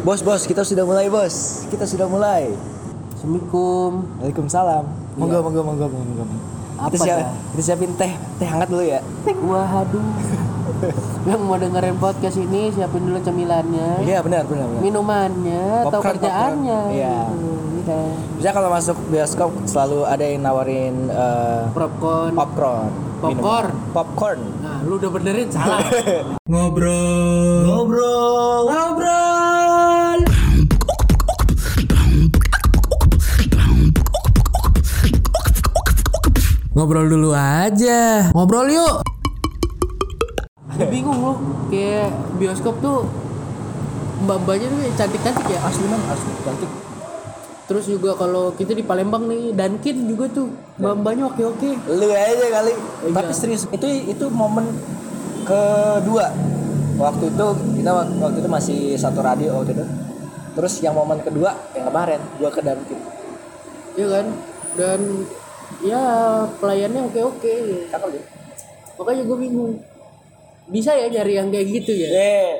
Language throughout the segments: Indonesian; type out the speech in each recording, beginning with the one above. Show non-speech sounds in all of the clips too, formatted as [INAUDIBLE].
Bos, bos, kita sudah mulai, bos. Kita sudah mulai. Assalamualaikum. Waalaikumsalam. Monggo, Iya. monggo, monggo, monggo, monggo. Apa kita, siap, dah? kita siapin teh, teh hangat dulu ya. Waduh. [LAUGHS] Yang mau dengerin podcast ini siapin dulu cemilannya, Iya, benar, benar, benar. minumannya atau Popcorn, kerjaannya. popcorn. Iya. gitu. Iya. Bisa kalau masuk bioskop selalu ada yang nawarin eh, Popcorn. popcorn. Popcorn. minuman. Popcorn. Nah, lu udah benerin salah. [LAUGHS] Ngobrol. Ngobrol. Ngobrol. Ngobrol dulu aja. Ngobrol yuk. Gue bingung lu, kayak bioskop tuh mbak-mbaknya tuh cantik-cantik ya. Asli man, asli cantik. Terus juga kalau kita di Palembang nih, Dankin juga tuh mbak-mbaknya oke-oke. Lu aja kali. Iya. Tapi serius itu itu momen kedua. Waktu itu kita wak- waktu itu masih satu radio waktu itu. Terus yang momen kedua yang kemarin gua ke Dunkin. Iya kan? Dan ya pelayannya oke-oke. Cakep ya? Makanya gue bingung. Bisa ya nyari yang kayak gitu ya? Eh,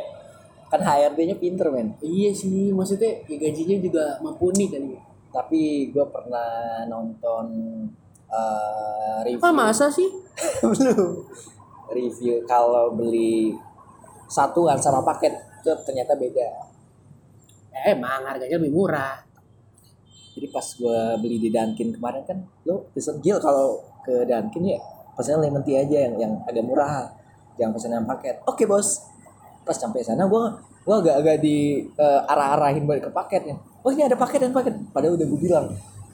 kan HRD-nya pinter men. Iya sih, maksudnya ya gajinya juga mumpuni kali ya. Tapi gua pernah nonton eh, review. Ah masa sih? [LAUGHS] belum review kalau beli satuan sama paket itu ternyata beda. Eh, emang harganya lebih murah. Jadi pas gua beli di Dunkin kemarin kan lo pesen gil kalau ke Dunkin ya pesan lemon tea aja yang yang agak murah. Jangan pesan yang paket. Oke bos. Pas sampai sana gua gua agak-agak di eh, arah-arahin balik ke paketnya. Oh ini ada paket dan paket. Padahal udah gue bilang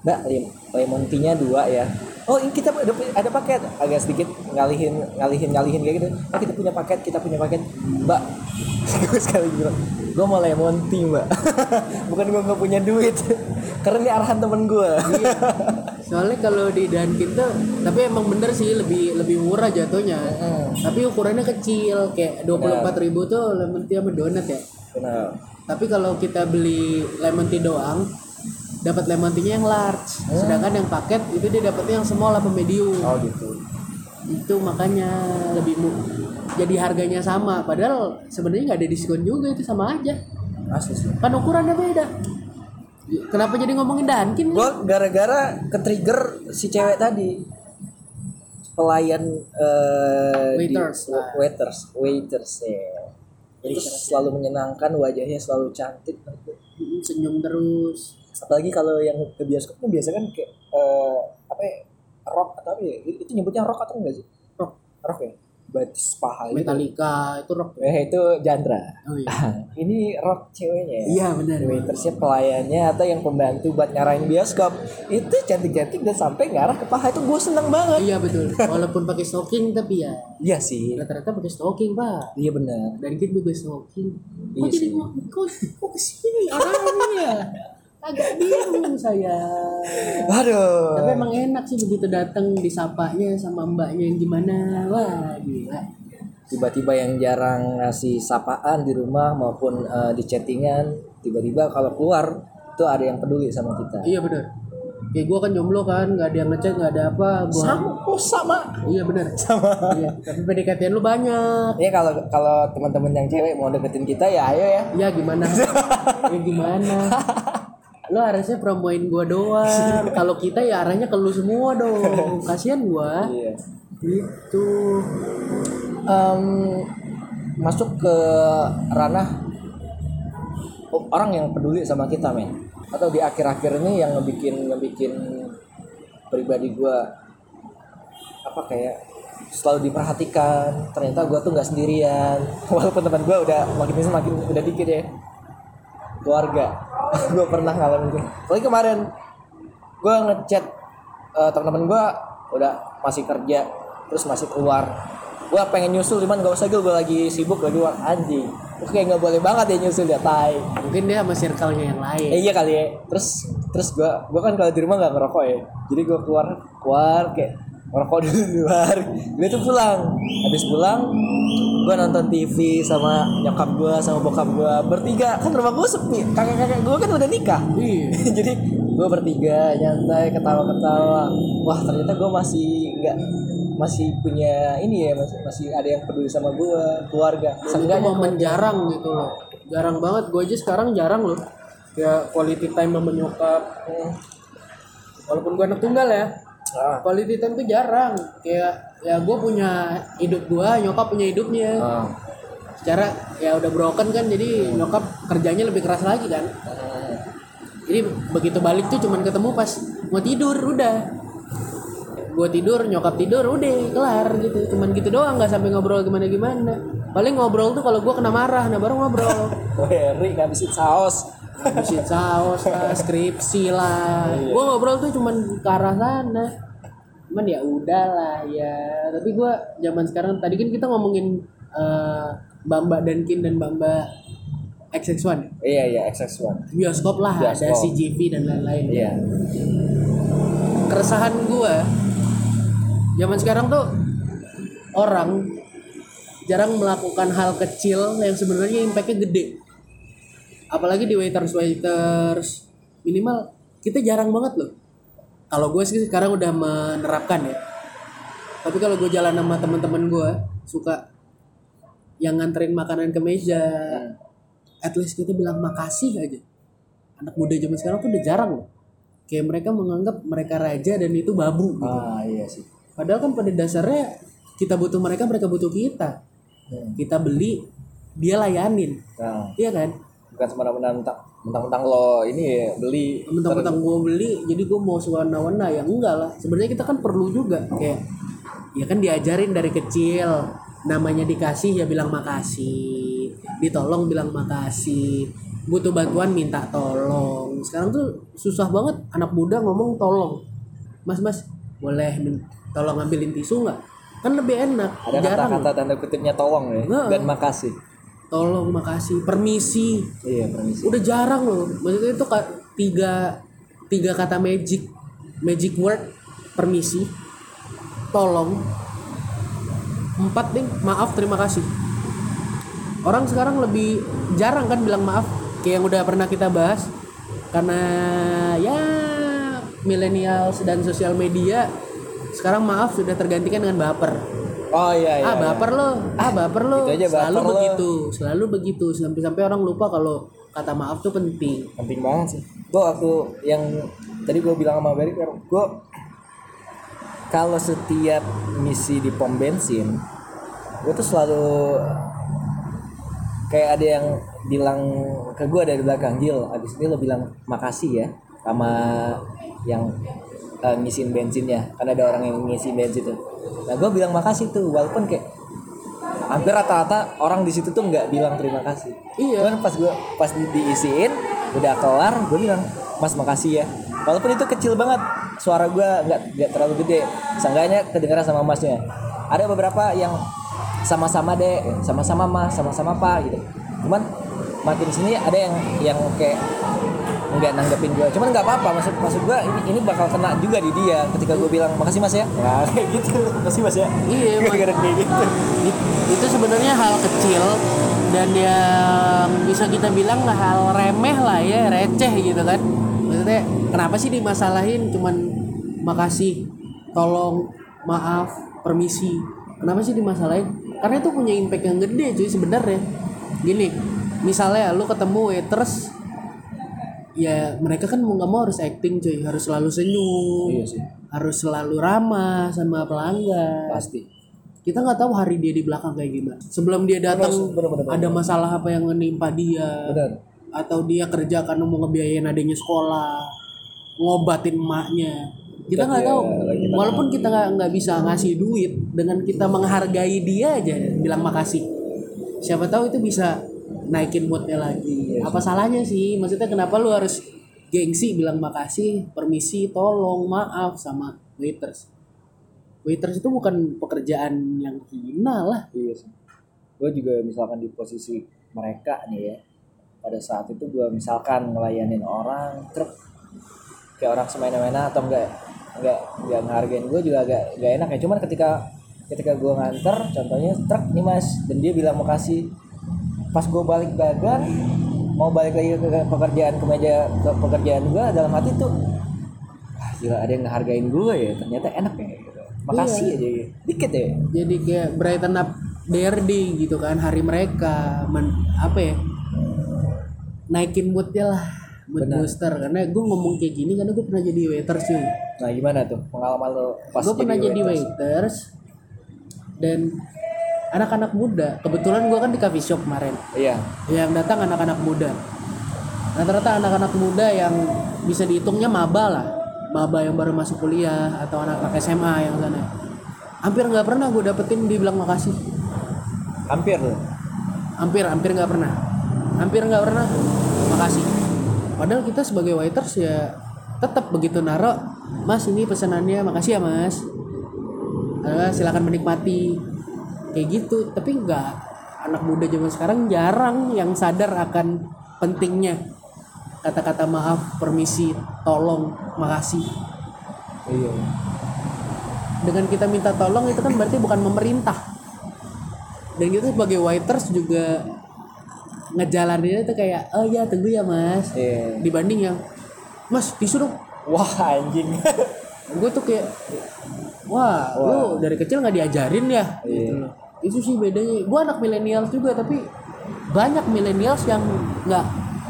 mbak lem- lemon tea-nya dua ya oh ini kita ada, ada paket. Agak sedikit ngalihin ngalihin ngalihin kayak gitu. Oh kita punya paket kita punya paket. Mbak gue [LAUGHS] sekali bilang gue mau lemon tea mbak. [LAUGHS] Bukan gue nggak punya duit. [LAUGHS] Karena ini arahan temen gue Iya. Soalnya kalau di Dunkin tuh, tapi emang bener sih lebih lebih murah jatuhnya. Tapi ukurannya kecil, kayak dua puluh ribu tuh lemon tea sama donat ya. Benar. Tapi kalau kita beli lemon tea doang, dapat lemon tea-nya yang large. Sedangkan yang paket itu dia dapatnya yang small apa medium. oh gitu Itu makanya lebih mu jadi harganya sama. Padahal sebenarnya nggak ada diskon juga itu sama aja. asli sih Kan ukurannya beda. Kenapa jadi ngomongin Dunkin? gue gara-gara ke trigger si cewek tadi pelayan di- Waiters lah. waiters waiters ya itu selalu menyenangkan wajahnya selalu cantik Senyum terus. Apalagi kalau yang ke bioskop kan biasa kan kayak eh, apa ya, rock atau apa ya itu nyebutnya rock atau enggak sih Rock. rock ya batis paha gitu Metallica itu rock. eh itu Jandra Oh iya. [LAUGHS] ini rock ceweknya ya Iya benar. waitersnya pelayannya atau yang pembantu buat ngarahin bioskop itu cantik-cantik dan sampai ngarah ke paha itu gue seneng banget Iya betul. Walaupun pakai stocking tapi ya iya sih rata-rata pakai stocking pak. iya benar Dan kita juga stocking. Kok Iya jadi sih. kok kok kok ke sini arahnya ya? Agak bingung saya. aduh Tapi emang enak sih begitu datang disapanya sama mbaknya yang gimana. Wah gila. tiba-tiba yang jarang ngasih sapaan di rumah maupun eh, di chattingan tiba-tiba kalau keluar tuh ada yang peduli sama kita Iya benar. Kayak gue kan jomblo kan, nggak ada yang ngechat, nggak ada apa. Gua... sama oh sama Iya benar. sama Iya. Tapi PDKT lu banyak. ya kalau kalau teman-teman yang cewek mau deketin kita ya ayo ya Ya gimana? [LAUGHS] ya gimana? Lo harusnya promoin gua doang. [LAUGHS] Kalau kita ya arahnya ke lu semua dong. Kasihan gua. iya Gitu. Em, masuk ke ranah orang yang peduli sama kita men atau di akhir-akhir ini yang ngebikin ngebikin pribadi gua apa kayak selalu diperhatikan ternyata gua tuh nggak sendirian [LAUGHS] walaupun teman gua udah makin makin udah dikit ya keluarga [LAUGHS] gua pernah ngalamin itu apalagi kemarin gua ngechat eh, teman-teman gua udah masih kerja terus masih keluar gua pengen nyusul cuman gak usah gue lagi sibuk lagi wah anjing Terus kayak nggak boleh banget ya nyusul ya tai Mungkin dia sama circle-nya yang lain. Eh, iya kali ya. Terus terus gua gua kan kalau di rumah nggak ngerokok ya. Jadi gua keluar keluar kayak ngerokok dulu di luar. Gue tuh pulang. Habis pulang gua nonton TV sama nyokap gua sama bokap gua bertiga kan rumah gua sepi. Kakak-kakak gua kan udah nikah. Iya. [LAUGHS] Jadi gua bertiga nyantai ketawa-ketawa. Wah ternyata gua masih nggak masih punya ini ya masih masih ada yang peduli sama gua keluarga itu momen jarang gitu loh. jarang banget gue aja sekarang jarang loh ya quality time sama nyokap walaupun gue anak tunggal ya ah. quality time tuh jarang. Kayak ya gue punya hidup gue nyokap punya hidupnya. Ah. secara ya udah broken kan jadi nyokap kerjanya lebih keras lagi kan. Jadi begitu balik tuh cuman ketemu pas mau tidur udah. Gue tidur nyokap tidur udah kelar gitu. Cuman gitu doang nggak sampai ngobrol gimana gimana paling ngobrol tuh kalau gue kena marah nah baru ngobrol. [LAUGHS] Wery ngabisin saus. Habisin saus lah skripsi lah. Gue ngobrol tuh cuman ke arah sana cuman ya udahlah ya. Tapi gue zaman sekarang tadi kan kita ngomongin mbak mbak Dankin dan mbak mbak XX1 iya iya XX1 bioskop lah ada Bioskop. CGV dan lain-lain. Iya. Keresahan gue zaman sekarang tuh orang jarang melakukan hal kecil yang sebenarnya impactnya gede. Apalagi di waiters waiters minimal kita jarang banget loh kalau gue sih sekarang udah menerapkan ya tapi kalau gue jalan sama teman-teman gue suka yang nganterin makanan ke meja at least kita bilang makasih aja anak muda zaman sekarang tuh udah jarang loh kayak mereka menganggap mereka raja dan itu babu gitu. ah iya sih Padahal kan pada dasarnya kita butuh mereka, mereka butuh kita. Hmm. Kita beli, dia layanin, nah iya kan? bukan semena-mena mentang mentang lo ini ya, beli Mentang-mentang gue beli, jadi gue mau sewana-wana ya enggak lah. Sebenarnya kita kan perlu juga kayak, ya kan diajarin dari kecil, namanya dikasih ya bilang makasih, ditolong bilang makasih, butuh bantuan minta tolong. Sekarang tuh susah banget anak muda ngomong tolong, mas mas boleh tolong ambilin tisu nggak? Kan lebih enak, ada kata-kata tanda kutipnya tolong ya Nah. dan makasih tolong makasih. Permisi. Iya permisi. Udah jarang loh. Maksudnya itu tiga tiga kata magic magic word permisi. Tolong. Empat ding. Maaf terima kasih. Orang sekarang lebih jarang kan bilang maaf kayak yang udah pernah kita bahas. Karena ya millennials dan sosial media sekarang maaf sudah tergantikan dengan baper oh iya iya ah baper lo. Ah baper lo. Gitu aja, selalu baper lo. begitu selalu begitu. Sampai sampai orang lupa kalau kata maaf tuh penting. Penting banget sih. Gue waktu yang tadi gue bilang sama Barry gue kalau setiap misi di pom bensin gue tuh selalu kayak ada yang bilang ke gue dari belakang Gil abis ini lo bilang makasih ya sama yang eh, ngisiin bensinnya karena ada orang yang ngisi bensin tuh. Nah gue bilang makasih tuh walaupun kayak hampir rata-rata orang di situ tuh nggak bilang terima kasih. Iya. Cuman pas gue pas di- diisiin udah kelar gue bilang mas makasih ya. Walaupun itu kecil banget suara gue nggak nggak terlalu gede. Seenggaknya kedengaran sama masnya. Ada beberapa yang sama-sama deh sama-sama mas sama-sama pak gitu. Cuman makin sini ada yang yang kayak nggak nanggepin gue cuman nggak apa-apa maksud maksud gue ini ini bakal kena juga di dia ketika gue bilang makasih mas ya. Ya [LAUGHS] kayak gitu. Makasih mas ya. Iya, [LAUGHS] gara-gara kayak gitu. It- itu sebenarnya hal kecil dan yang bisa kita bilang hal remeh lah ya receh gitu kan. Maksudnya kenapa sih dimasalahin? Cuman makasih tolong maaf permisi. Kenapa sih dimasalahin? Karena itu punya impact yang gede cuy sebenarnya. Gini misalnya lu ketemu waiters ya mereka kan mau nggak mau harus acting cuy. Harus selalu senyum Iya sih. harus selalu ramah sama pelanggan. Pasti. Kita nggak tahu hari dia di belakang kayak gimana. Sebelum dia datang ada masalah apa yang menimpa dia? Benar atau dia kerja karena mau ngebiayain adanya sekolah ngobatin emaknya. Kita nggak Iya, tahu. walaupun kita nggak nggak bisa ngasih duit dengan kita menghargai dia aja bilang makasih. Siapa tahu itu bisa naikin moodnya lagi Iya apa salahnya sih maksudnya kenapa lu harus gengsi bilang makasih permisi tolong maaf sama waiters waiters itu bukan pekerjaan yang hina lah Iya sih. Gue juga misalkan di posisi mereka nih ya. Pada saat itu gue misalkan ngelayanin orang truk kayak orang semena-mena atau enggak enggak enggak ngehargain gue juga agak enggak enak ya. Cuman ketika ketika gue nganter contohnya truk nih mas dan dia bilang makasih pas gue balik dagang mau balik lagi ke ke pekerjaan ke meja ke pekerjaan gue dalam hati tuh ah gila ada yang ngehargain gue ya ternyata enak ya gitu. makasih aja ya. dikit ya jadi kayak brighten up their day gitu kan hari mereka men, apa ya naikin moodnya lah mood Benar. booster karena gue ngomong kayak gini karena gue pernah jadi waiters cuy Nah gimana tuh pengalaman lo pas gue pernah jadi waiters? waiters dan anak-anak muda. Kebetulan gue kan di coffee shop kemarin. Iya. yang datang anak-anak muda. Rata-rata anak-anak muda yang bisa dihitungnya maba lah. Maba yang baru masuk kuliah atau anak-anak SMA yang sana. Hampir nggak pernah gue dapetin dibilang makasih. Hampir. Hampir hampir nggak pernah. Hampir nggak pernah makasih. Padahal kita sebagai waiters ya tetap begitu naro mas ini pesanannya makasih ya mas. Silakan menikmati kayak gitu. Tapi nggak anak muda zaman sekarang jarang yang sadar akan pentingnya kata-kata maaf permisi tolong makasih. Iya. dengan kita minta tolong itu kan berarti bukan memerintah. Dan kita sebagai waiters juga ngejalaninnya itu kayak oh ya tunggu ya mas. Iya. dibanding yang mas tisu dong. Wah anjing. gue tuh kayak wah, lu dari kecil nggak diajarin ya? Gitu loh itu sih bedanya. Gue anak milenial juga tapi banyak milenials yang nggak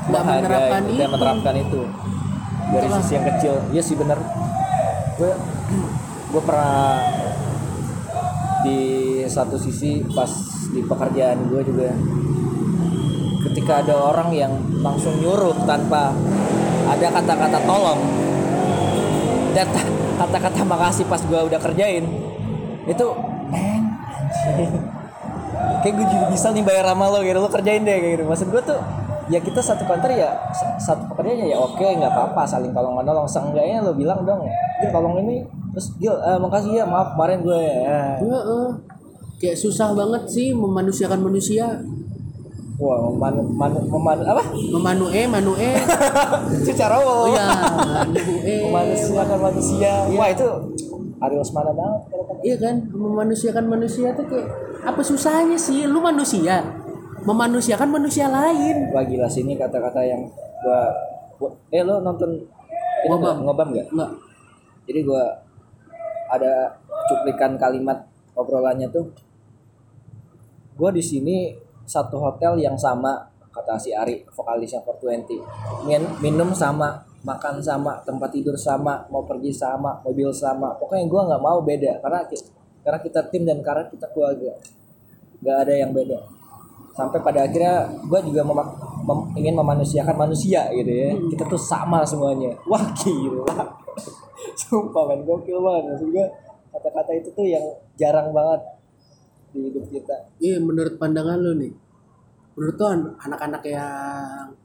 nggak menerapkan itu. menerapkan itu. Dari Itulah. sisi yang kecil. Iya sih bener. Gue gue pernah di satu sisi pas di pekerjaan gue juga ketika ada orang yang langsung nyuruh tanpa ada kata-kata tolong dan ta- [LAUGHS] kata-kata makasih pas gue udah kerjain itu anjing [LAUGHS] kayak gue juga bisa nih bayar sama lo gitu lo kerjain deh kayak gitu. Maksud gue tuh ya kita satu kantor ya sa- satu pekerjaan ya oke nggak apa-apa saling tolong menolong. Seenggaknya lo bilang dong Gil tolong ini. Terus Gil eh, makasih ya maaf kemarin gue ya. Heeh. kayak susah banget sih memanusiakan manusia. Wah memanu, manu, memanu, apa? Memanue manue. [LAUGHS] Secara oh ya memanusiakan manusia. Iya. wah itu Ariel Semana banget iya kan memanusiakan manusia tuh kayak apa susahnya sih? Lu manusia? Memanusiakan manusia lain. Wah gila sih ini kata-kata yang gua, gua- eh lo nonton ini Ngobam. ngobam nggak? Enggak jadi gua ada cuplikan kalimat obrolannya tuh gua di sini satu hotel yang sama kata si Ari vokalisnya 420 Min- minum sama makan sama tempat tidur sama mau pergi sama mobil sama. Pokoknya gua nggak mau beda karena karena kita tim dan karena kita keluarga. Nggak ada yang beda. Sampai pada akhirnya gua juga mema- mem- ingin memanusiakan manusia gitu ya. Kita tuh sama semuanya. Wah gila. [LAUGHS] Sumpah men gokil banget. Maksud gua kata-kata itu tuh yang jarang banget di hidup kita. Iya menurut pandangan lu nih menurut tuh an- anak-anak yang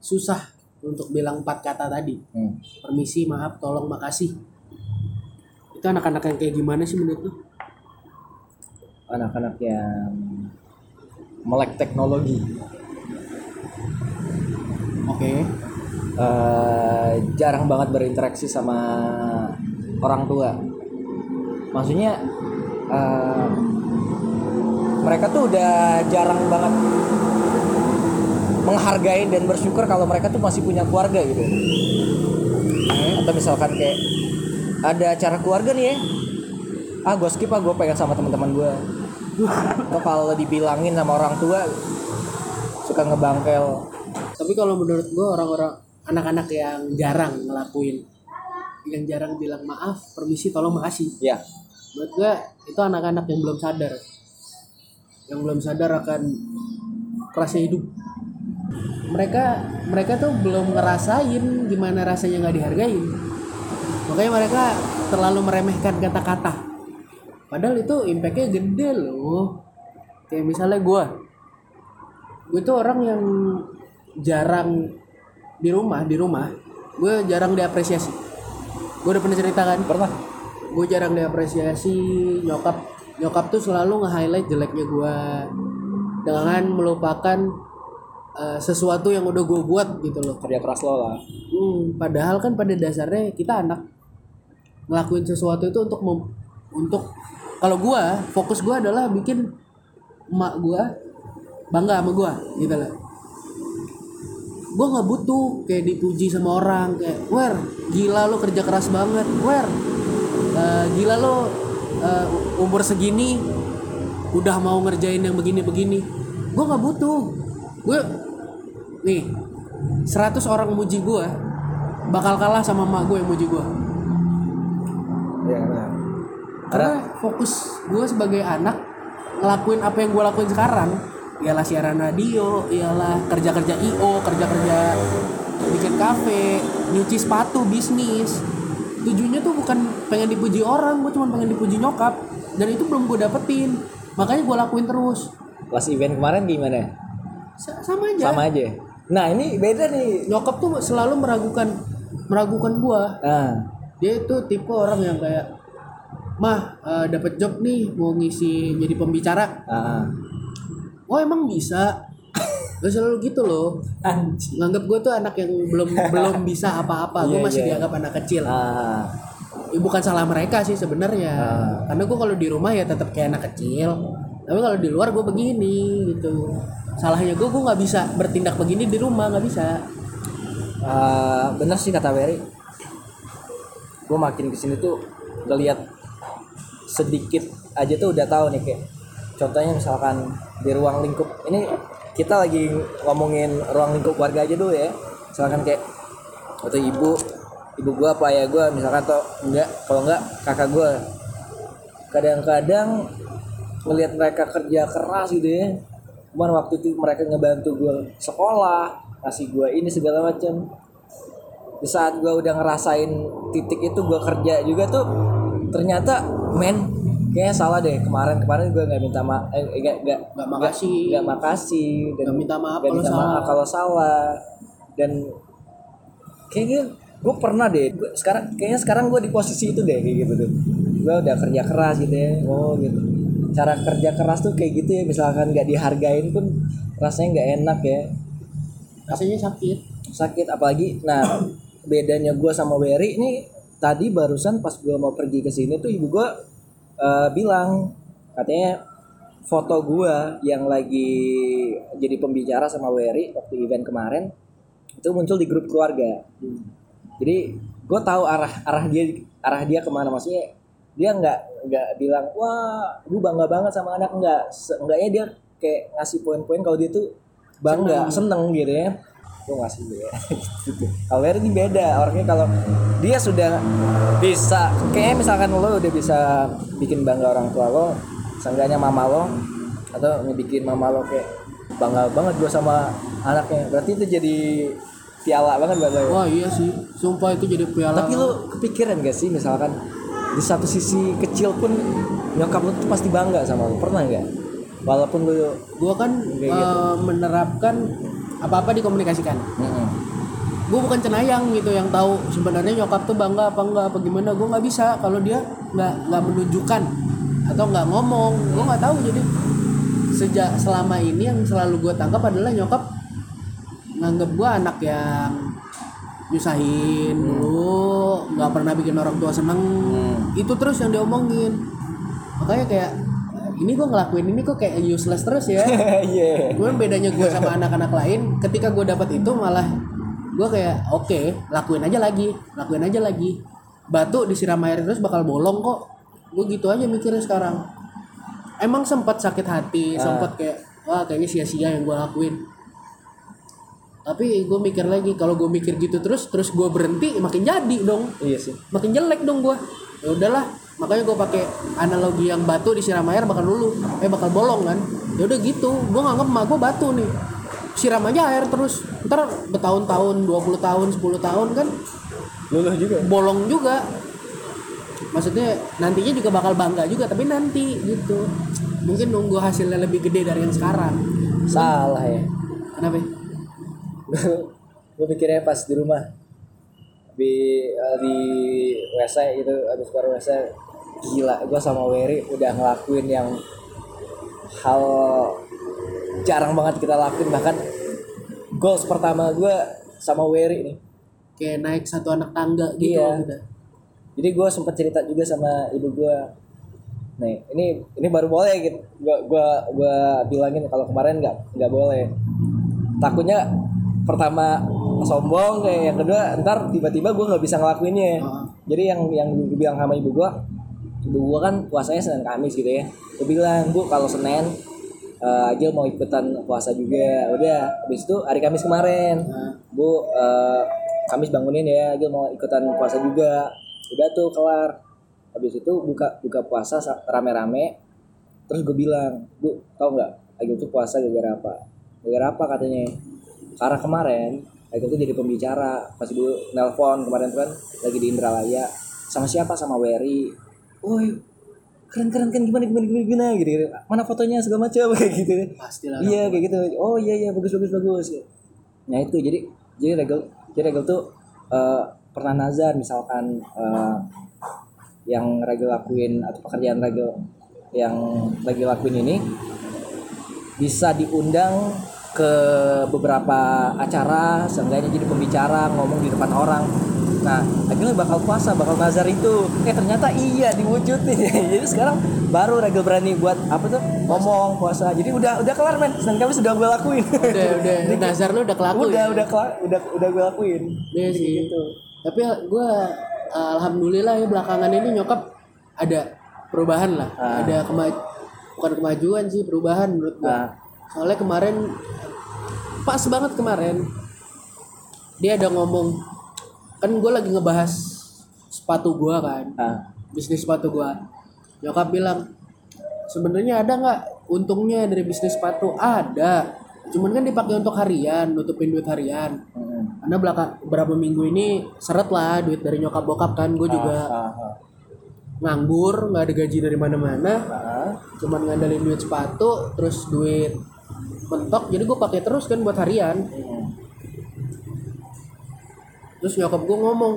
susah untuk bilang empat kata tadi. Hmm. permisi maaf tolong makasih. Itu anak-anak yang kayak gimana sih menurut lu? Anak-anak yang melek teknologi. Oke. Eh, jarang banget berinteraksi sama orang tua. Maksudnya eh, mereka tuh udah jarang banget menghargai dan bersyukur kalau mereka tuh masih punya keluarga gitu. Atau misalkan kayak ada acara keluarga nih ya. Ah gue skip ah gue pengen sama teman-teman gue atau kalau dibilangin sama orang tua suka ngebangkel. Tapi kalau menurut gua orang-orang anak-anak yang jarang ngelakuin yang jarang bilang maaf permisi tolong makasih. Ya menurut gua itu anak-anak yang belum sadar. Yang belum sadar akan kerasnya hidup mereka mereka tuh belum ngerasain gimana rasanya nggak dihargain. Makanya mereka terlalu meremehkan kata-kata. Padahal itu impactnya gede loh. Kayak misalnya gua. Gue tuh orang yang jarang di rumah di rumah gue jarang diapresiasi. Gue udah pernah cerita kan? Pernah. Gue jarang diapresiasi nyokap. Nyokap tuh selalu nge-highlight jeleknya gue dengan melupakan eh, sesuatu yang udah gue buat gitu loh. Kerja keras lo lah. Hmm, padahal kan pada dasarnya kita anak. Ngelakuin sesuatu itu untuk mem- untuk kalau gua fokus gua adalah bikin emak gua bangga sama gua gitu lah gua nggak butuh kayak dipuji sama orang kayak wer gila lo kerja keras banget wer. Eh, gila lo eh, umur segini udah mau ngerjain yang begini-begini. Gua nggak butuh. Gue nih 100 orang muji gue bakal kalah sama emak gue yang muji gue Iya karena fokus gue sebagai anak ngelakuin apa yang gue lakuin sekarang ialah siaran radio ialah kerja kerja io kerja kerja bikin kafe nyuci sepatu bisnis. Tujuannya tuh bukan pengen dipuji orang gue cuma pengen dipuji nyokap. Dan itu belum gue dapetin. Makanya gue lakuin terus. Pas event kemarin gimana? Sa- sama aja. Sama aja. Nah ini beda nih. nyokap tuh selalu meragukan meragukan gue Nah, dia itu tipe orang yang kayak mah eh, dapat job nih mau ngisi jadi pembicara. Ah, oh emang bisa? Gak selalu gitu loh. Anjing. nganggap gue tuh anak yang belum belum bisa apa-apa. Gue Iya, masih iya. dianggap anak kecil. Ah, Ya, bukan salah mereka sih sebenarnya. Ah. karena gue kalau di rumah ya tetap kayak anak kecil. Tapi kalau di luar gue begini gitu salahnya gue gue nggak bisa bertindak begini di rumah nggak bisa. Ah, bener sih kata Wery. Gue makin ke sini tuh ngeliat sedikit aja tuh udah tahu nih kayak contohnya misalkan di ruang lingkup. Ini kita lagi ngomongin ruang lingkup keluarga aja dulu ya. Misalkan kayak atau ibu ibu gua apa ya gua misalkan atau enggak kalau enggak kakak gua. Kadang-kadang ngelihat mereka kerja keras gitu ya cuman waktu itu mereka ngebantu gua sekolah kasih gua ini segala macam di saat gua udah ngerasain titik itu gua kerja juga tuh ternyata men kayaknya salah deh. Kemarin kemarin gua nggak minta ma eh, nggak nggak Nggak makasih. nggak makasih dan Nggak minta maaf nggak kalau minta salah. maaf kalau salah. Dan kayaknya gue pernah deh gua sekarang kayaknya sekarang gue di posisi itu deh kayak gitu tuh. Gue udah kerja keras gitu ya oh gitu cara kerja keras tuh kayak gitu ya. Misalkan nggak dihargain pun rasanya nggak enak ya. Rasanya sakit. Sakit apalagi nah bedanya gue sama Wery ini tadi barusan pas gue mau pergi ke sini tuh ibu gue eh, bilang katanya foto gue yang lagi jadi pembicara sama Wery waktu event kemarin itu muncul di grup keluarga. Jadi gue tahu arah arah dia arah dia ke mana. Maksudnya dia nggak nggak bilang wah gue bangga banget sama anak. Nggak enggaknya dia kayak ngasih poin-poin kalau dia tuh bangga seneng, gitu ya. Gue ngasih dia gitu. [LAUGHS] kalau Wery ini beda orangnya kalau dia sudah bisa kayak misalkan lo udah bisa bikin bangga orang tua lo seenggaknya mama lo atau ngebikin mama lo kayak bangga banget gue sama anaknya. Berarti itu jadi piala banget buat lo ya? wah iya sih. Sumpah itu jadi piala Tapi lu kepikiran gak sih misalkan di satu sisi kecil pun nyokap lu tuh pasti bangga sama lu. Pernah nggak? Walaupun lu gue kan Kayak gitu. eh, menerapkan apa-apa dikomunikasikan Mm-mm. gue bukan cenayang gitu yang tahu sebenarnya nyokap tuh bangga apa enggak apa gimana gue nggak bisa kalau dia nggak nggak menunjukkan atau nggak ngomong gue nggak tahu jadi sejak selama ini yang selalu gue tangkap adalah nyokap nganggap gue anak yang nyusahin dulu nggak pernah bikin orang tua seneng itu terus yang diomongin makanya kayak ini gue ngelakuin ini kok kayak useless terus ya [LAUGHS] Iya. Cuman bedanya gue sama anak-anak lain, ketika gue dapat itu malah gue kayak oke, lakuin aja lagi, lakuin aja lagi. Batu disiram air terus bakal bolong kok. Gue gitu aja mikirnya sekarang. Emang sempat sakit hati, sempat kayak wah kayaknya sia-sia yang gue lakuin. Tapi gue mikir lagi, kalau gue mikir gitu terus, terus gue berhenti, makin jadi dong, Iya sih. makin jelek dong gue. Ya udahlah, makanya gue pakai analogi yang batu disiram air bakal lulu, eh bakal bolong kan. Ya udah gitu, gue nganggep emak gue batu nih. Siram aja air terus. Ntar bertahun-tahun, 20 tahun, 10 tahun kan Luluh juga. bolong juga. Maksudnya nantinya juga bakal bangga juga, tapi nanti gitu. Mungkin nunggu hasilnya lebih gede dari yang sekarang. Salah ya. Kenapa? Gue pikirnya pas di rumah di eh, di WC itu habis keluar WC gila gue sama Wery udah ngelakuin yang hal jarang banget kita lakuin. Bahkan goals pertama gue sama Wery nih. Kayak naik satu anak tangga gitu. Iya. jadi gue sempat cerita juga sama ibu gue nih ini ini baru boleh gitu. Gue gua gua bilangin kalau kemarin nggak nggak boleh. Takutnya pertama sombong kayak yang kedua ntar tiba-tiba gue nggak bisa ngelakuinnya. Heeh. jadi yang yang gue bilang sama ibu gue ibu gue kan puasanya senin kamis gitu ya. Gue bilang bu kalau senin eh, Agil mau ikutan puasa juga. Udah habis itu hari Kamis kemarin. Nah, bu eh, Kamis bangunin ya Agil mau ikutan puasa juga. Udah tuh kelar. Habis itu buka buka puasa sa- rame-rame. Terus gue bilang bu tau nggak Agil tuh puasa gara-gara apa? Gara-gara apa? katanya karena kemarin Agil tuh jadi pembicara. Pas dulu nelpon kemarin tuh kan lagi di Indralaya. Sama siapa? Sama Wery. Woi keren keren kan gimana gimana gimana, gimana? Gitu, gitu. Mana fotonya? segala macam [LAUGHS] kayak gitu. Pastilah iya kayak gitu. Oh iya iya. Bagus bagus bagus. Nah itu. Jadi jadi regel jadi regel tuh eh, pernah nazar. Misalkan eh, yang regel lakuin atau pekerjaan regel yang regel lakuin ini bisa diundang ke beberapa acara seenggaknya jadi pembicara ngomong di depan orang nah akhirnya bakal puasa bakal nazar itu eh ternyata iya diwujudin [LAUGHS] jadi sekarang baru regel berani buat apa tuh ngomong puasa jadi udah udah kelar men senang kami sudah gue lakuin udah udah [LAUGHS] nazar lu udah kelaku udah ya? udah kelar udah udah gue lakuin Iya sih. gitu Tapi gue alhamdulillah ya belakangan ini nyokap ada perubahan lah. Ah. Ada kema bukan kemajuan sih perubahan menurut gue. nah Soalnya kemarin pas banget kemarin dia ada ngomong kan gue lagi ngebahas sepatu gue kan ah. bisnis sepatu gue nyokap bilang sebenarnya ada nggak untungnya dari bisnis sepatu? Ada cuman kan dipakai untuk harian nutupin duit harian. Hmm. karena belakang berapa minggu ini seret lah duit dari nyokap bokap kan gue juga ah, ah, nganggur nggak ada gaji dari mana-mana. Ah. cuman ngandelin duit sepatu terus duit mentok jadi gue pakai terus kan buat harian terus nyokap gue ngomong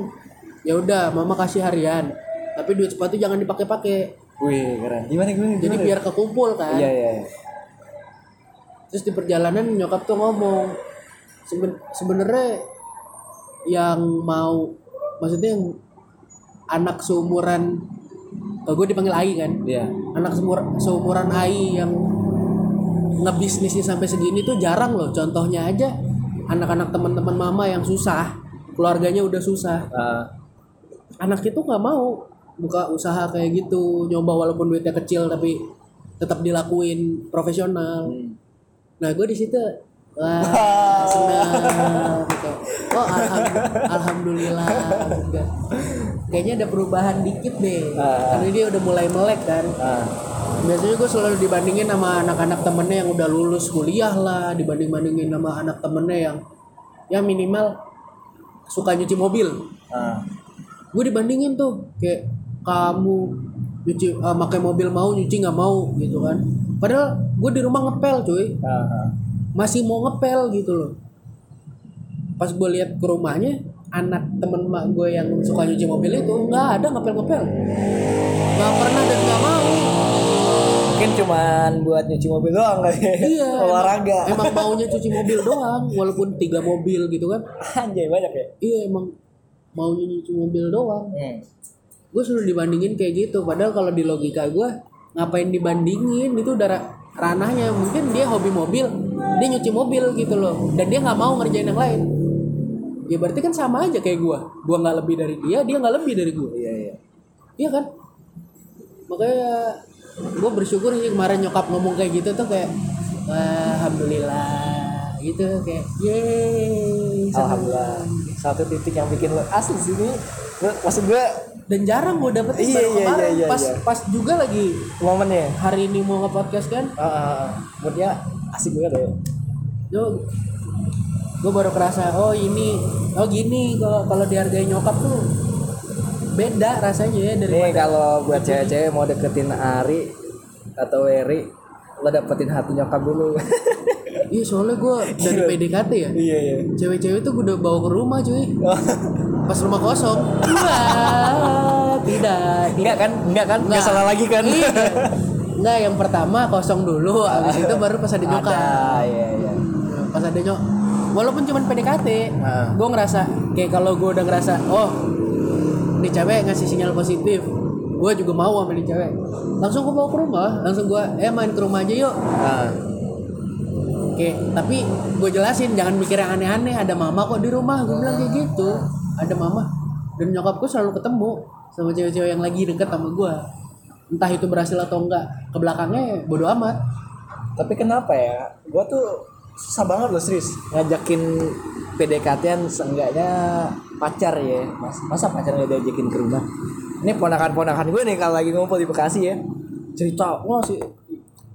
ya udah mama kasih harian tapi duit sepatu jangan dipakai-pakai Wih keren. Gimana gimana? jadi gimana? biar kekumpul kan Iya iya. iya. terus di perjalanan nyokap tuh ngomong "Seben- sebenarnya yang mau maksudnya yang anak seumuran kalau gue dipanggil Ai kan Iya. anak seumur, seumuran Ai yang ngebisnisnya sampai segini tuh jarang loh contohnya aja. Anak-anak teman-teman mama yang susah keluarganya udah susah. Ah, anak itu nggak mau buka usaha kayak gitu nyoba walaupun duitnya kecil tapi tetap dilakuin profesional. Hmm. nah gue di situ wah [LAUGHS] senang gitu. oh alham- alhamdulillah juga kayaknya ada perubahan dikit deh. Ah. karena dia udah mulai melek kan. Ah, biasanya gue selalu dibandingin sama anak-anak temennya yang udah lulus kuliah lah dibanding bandingin sama anak temennya yang ya minimal suka nyuci mobil. Ah. gue dibandingin tuh kayak kamu nyuci eh, pakai mobil mau nyuci nggak mau gitu kan. Padahal gue di rumah ngepel cuy. Ah. masih mau ngepel gitu loh. Pas gue lihat ke rumahnya anak temen mak gue yang suka nyuci mobil itu nggak ada ngepel ngepel nggak pernah dan nggak mau Mungkin cuman buat nyuci mobil doang kali. ya. iya [LAUGHS] Olahraga. emang, emang maunya cuci mobil doang walaupun tiga mobil gitu kan Anjay banyak ya. iya emang maunya nyuci mobil doang Hmm. gue selalu dibandingin kayak gitu padahal kalau di logika gue ngapain dibandingin itu udah ra- ranahnya mungkin dia hobi mobil dia nyuci mobil gitu loh dan dia nggak mau ngerjain yang lain ya berarti kan sama aja kayak gue gue nggak lebih dari dia dia nggak lebih dari gue Iya iya. iya kan makanya gue bersyukur sih kemarin nyokap ngomong kayak gitu tuh kayak "Wah, alhamdulillah gitu kayak yeay seneng." Alhamdulillah. Satu titik yang bikin lo asli sini. Lo- Maksud gue dan jarang gue dapet Iya, iya, iya, iya, pas iya. pas juga lagi momennya. hari ini mau nge-podcast kan Ah, ah, ah. Moodnya asik banget ya. yo gue baru kerasa oh ini oh gini kalau kalau dihargai nyokap tuh beda rasanya ya Nih daripada kalau buat cewek-cewek mau deketin Ari atau Eri, lo dapetin hati nyokap dulu. [LAUGHS] iya soalnya gue dari PDKT ya iya iya. cewek-cewek tuh gue udah bawa ke rumah cuy pas rumah kosong Wah, [LAUGHS] tidak Enggak kan? Enggak kan? Enggak salah lagi kan? Iya. [LAUGHS] Enggak, yang pertama kosong dulu, habis itu baru pas ada nyokap. Ada, iya iya. Pas ada nyok, walaupun cuman PDKT, gue ngerasa kayak kalau gue udah ngerasa, oh, ini cewek ngasih sinyal positif, gue juga mau sama ini cewek. Langsung gue bawa ke rumah, langsung gue, eh main ke rumah aja yuk. Ah, Oke, tapi gue jelasin jangan mikir yang aneh-aneh. Ada mama kok di rumah, gue bilang kayak gitu. Ada mama dan nyokap gue selalu ketemu sama cewek-cewek yang lagi deket sama gue. Entah itu berhasil atau enggak, ke belakangnya bodo amat. tapi kenapa ya gue tuh susah banget loh serius ngajakin PDKT-an seenggaknya pacar ya. Mas masa pacar nggak diajakin ke rumah? Ini ponakan-ponakan gue nih kalau lagi ngumpul di Bekasi ya. Cerita wah si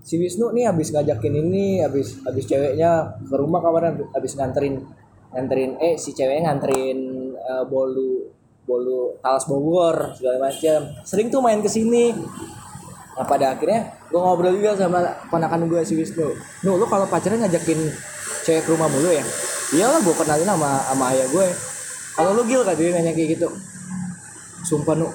si Wisnu nih habis ngajakin ini habis habis ceweknya ke rumah kawan habis nganterin nganterin eh si ceweknya nganterin eh, bolu bolu talas Bogor segala macam sering tuh main ke sini. Nah pada akhirnya gue ngobrol juga sama ponakan gue si Wisnu. Nu lu kalau pacaran ngajakin cewek ke rumah mulu ya iyalah gue kenalin sama sama ayah gue. Kalau lu gil kan dia nanya kayak gitu. Sumpah nu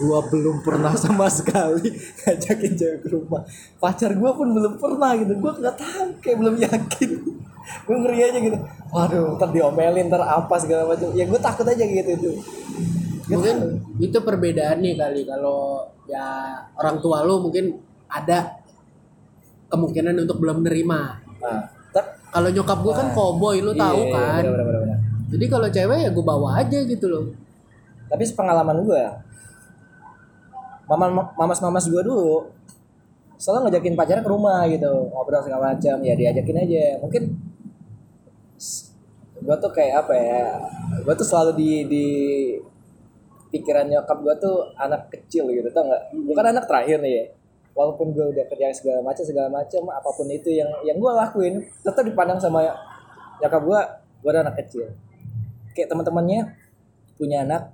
gua belum pernah sama sekali [LAUGHS] ngajakin cewek ke rumah. Pacar gua pun belum pernah gitu. Gua nggak tahu kayak belum yakin. [LAUGHS] Gua ngeri aja gitu. Waduh ntar diomelin ntar apa segala macam. Ya gua takut aja gitu itu mungkin itu perbedaannya kali. Kalau ya orang tua lu mungkin ada kemungkinan untuk belum nerima nah kalau nyokap gue kan cowboy lu tahu iya, kan. bener, bener, bener. jadi kalau cewek ya gue bawa aja gitu loh. Tapi sepengalaman gua mama mamas mamas gua dulu selalu ngajakin pacarnya ke rumah gitu. Ngobrol segala macam ya diajakin aja. Mungkin gua tuh kayak apa ya gua tuh selalu di di pikiran nyokap gua tuh anak kecil gitu tau nggak? Gua kan anak terakhir nih ya walaupun gua udah kerja segala macam segala macam apa pun itu yang yang gua lakuin tetap dipandang sama nyokap gua. Gua ada anak kecil. Kayak teman-temannya punya anak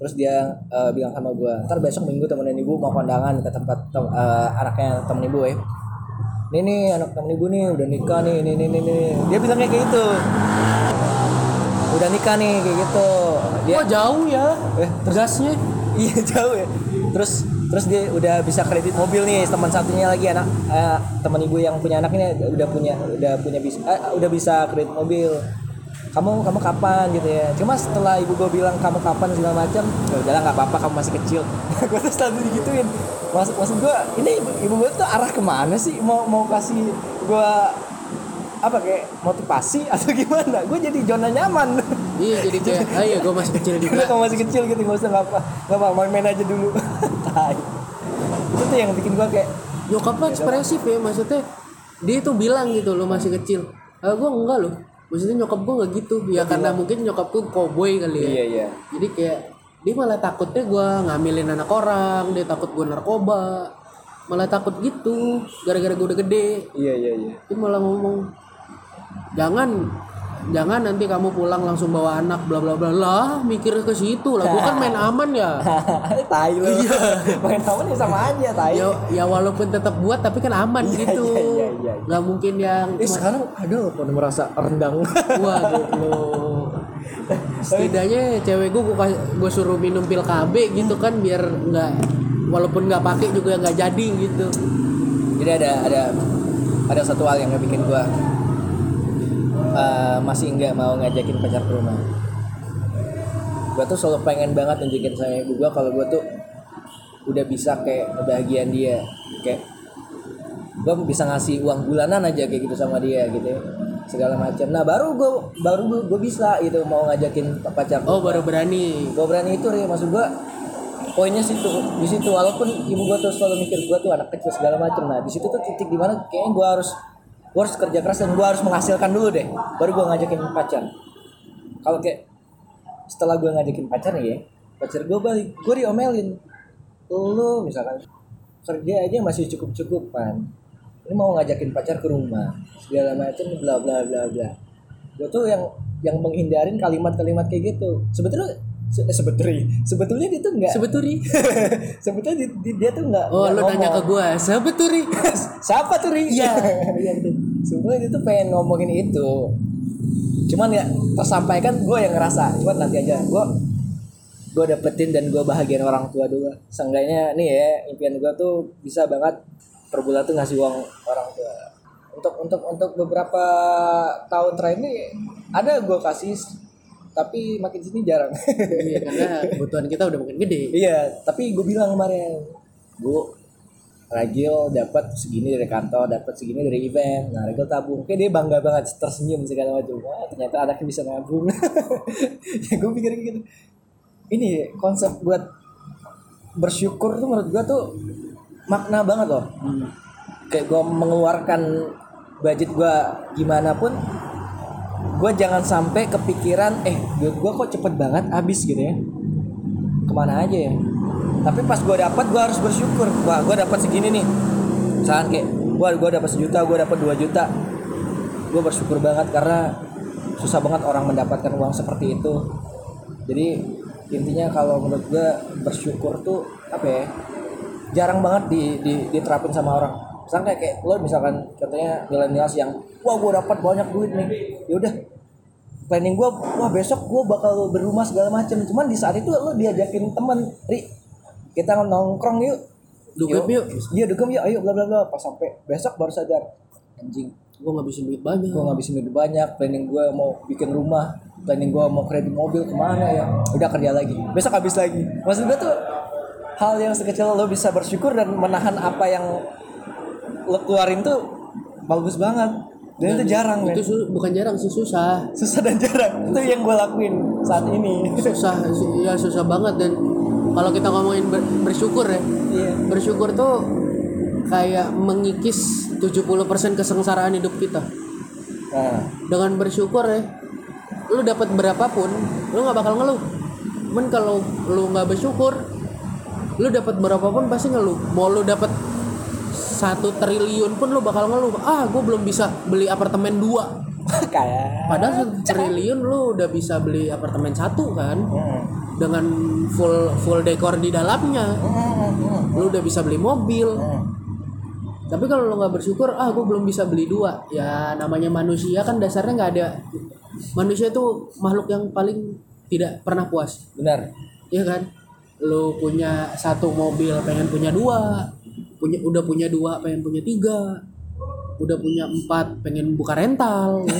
terus dia eh, bilang sama gue ntar besok minggu temenin ibu mau kondangan ke tempat tem- eh, anaknya temen ibu ya ini nih anak temen ibu nih udah nikah nih ini ini ini dia bilangnya kayak gitu. Udah nikah nih kayak gitu. Dia Wah jauh ya eh, tegasnya. [LAUGHS] iya jauh ya. Terus terus dia udah bisa kredit mobil nih teman satunya lagi anak eh, teman ibu yang punya anak ini udah punya udah punya bisa eh, udah bisa kredit mobil. Kamu kamu kapan gitu ya? Cuma setelah ibu gue bilang kamu kapan segala macam ya udahlah nggak apa-apa kamu masih kecil. [LAUGHS] Gue tuh selalu digituin. Maksud maksud gue ini ibu, ibu gue tuh arah ke mana sih? Mau mau kasih gue apa kayak motivasi atau [LAUGHS] gimana? Gue jadi zona nyaman [LAUGHS] iya jadi kayak [LAUGHS] ayo gue masih kecil juga. Kalau masih kecil gitu nggak usah nggak apa nggak apa main main aja dulu. [LAUGHS] Tai. Itu tuh yang bikin gua kayak nyokap lo ekspresif ya maksudnya dia tuh bilang gitu lo masih kecil. Ah gue enggak loh. Maksudnya nyokap gue nggak gitu. Ya karena mungkin nyokap gue cowboy kali ya. Iya. jadi kayak dia malah takutnya gue ngambilin anak orang dia takut gue narkoba. Malah takut gitu gara-gara gue udah gede. Iya iya iya. dia malah ngomong jangan jangan nanti kamu pulang langsung bawa anak bla bla bla lah mikir ke situ lah gue kan main aman ya [LAUGHS] tai lu. [LAUGHS] main aman ya sama aja tai. ya ya walaupun tetap buat tapi kan aman Iya, gitu iya, iya, iya. nggak mungkin yang Eh sekarang ada loh pada merasa rendang. [LAUGHS] waduh lo setidaknya cewek gue gue suruh minum pil KB gitu kan biar nggak walaupun nggak pakai juga nggak jadi gitu Jadi ada ada ada satu hal yang bikin gua eh, masih nggak mau ngajakin pacar ke rumah. Gua tuh selalu pengen banget nunjukin sama ibu gua kalau gua tuh udah bisa kayak kebahagiaan dia. Kayak gue bisa ngasih uang bulanan aja kayak gitu sama dia gitu ya. segala macam. Nah baru gue baru gue bisa gitu mau ngajakin pacar oh baru berani. Gue berani itu ya maksud gue poinnya situ di situ. Walaupun ibu gue tuh selalu mikir gue tuh anak kecil segala macam. Nah di situ tuh titik di mana kayaknya gue harus gue harus kerja keras dan gue harus menghasilkan dulu deh baru gue ngajakin pacar. Kalau kayak setelah gue ngajakin pacar ya pacar gue balik gue diomelin. Lu misalkan kerja aja masih cukup cukupan ini mau ngajakin pacar ke rumah segala macam bla bla bla bla. Gue tuh yang yang menghindarin kalimat-kalimat kayak gitu. Sebetulnya se- eh, sebetulnya sebetulnya dia tuh enggak sebetulnya? [LAUGHS] sebetulnya di- di- dia tuh enggak oh lo nanya ke gue sebetulnya? [LAUGHS] Siapa tuh Ri? Iya. [LAUGHS] Iya. Sebenarnya dia tuh pengen ngomongin itu. Cuman ya tersampaikan gue yang ngerasa. Cuman nanti aja gue gue dapetin dan gue bahagian orang tua dulu. Seenggaknya nih ya impian gue tuh bisa banget per bulan tuh ngasih uang orang tua. Untuk untuk untuk beberapa tahun terakhir ini ada gue kasih tapi makin sini jarang. iya karena kebutuhan kita udah makin gede Iya, tapi gue bilang kemarin, Bu, Ragil dapat segini dari kantor, dapat segini dari event. Nah, Ragil tabung. Kayak dia bangga banget, tersenyum segala macam. Wah, ternyata anaknya bisa nabung. [LAUGHS] ya, gue pikir gitu. Ini konsep buat bersyukur tuh menurut gue tuh makna banget loh. kayak gue mengeluarkan budget gue gimana pun gue jangan sampai kepikiran eh duit gue kok cepet banget habis gitu ya ke mana aja ya tapi pas gue dapat gue harus bersyukur. Wah gue dapat segini nih. Misalkan kayak gue gue dapat sejuta gue dapat 2 juta. Gue bersyukur banget karena susah banget orang mendapatkan uang seperti itu. Jadi intinya kalau menurut gue bersyukur tuh apa ya jarang banget di, di diterapin sama orang. Misalkan kayak, kayak lo misalkan katanya milenials yang wah gue dapat banyak duit nih. Ya udah planning gue wah besok gue bakal berumah segala macem. Cuman di saat itu lo diajakin temen ri kita nongkrong yuk. Dugem yuk. iya dugem yuk. Ayo bla bla bla. Pas sampai besok baru sadar. Anjing. Gue ngabisin duit banyak. Gue ngabisin duit banyak. Planning gue mau bikin rumah. Planning gue mau kredit mobil ke mana ya? Udah kerja lagi. Besok habis lagi. Maksud gue tuh hal yang sekecil lo bisa bersyukur dan menahan apa yang lo keluarin tuh bagus banget. Dan, itu jarang men. itu su- bukan jarang sih susah. Susah dan jarang. Itu yang gue lakuin saat ini. Susah [LAUGHS] ya susah banget dan kalau kita ngomongin ber- bersyukur ya. Iya. Bersyukur tuh kayak mengikis 70% kesengsaraan hidup kita. Nah. Dengan bersyukur ya lu dapat berapapun lu nggak bakal ngeluh. Cuman kalau lu nggak bersyukur lu dapat berapapun pasti ngeluh. Mau lu dapat satu triliun pun lu bakal ngeluh. Ah gue belum bisa beli apartemen dua. [LAUGHS] Kayak. Padahal satu triliun lu udah bisa beli apartemen satu kan? Hmm. Dengan full full dekor di dalamnya. Hmm, hmm, lu udah bisa beli mobil. Tapi kalau lu nggak bersyukur ah gue belum bisa beli dua. Ya namanya manusia kan dasarnya nggak ada. Manusia itu makhluk yang paling tidak pernah puas. Benar. Ya kan? Lu punya satu mobil pengen punya dua. Punya udah punya dua pengen punya tiga udah punya empat pengen buka rental. [LAUGHS]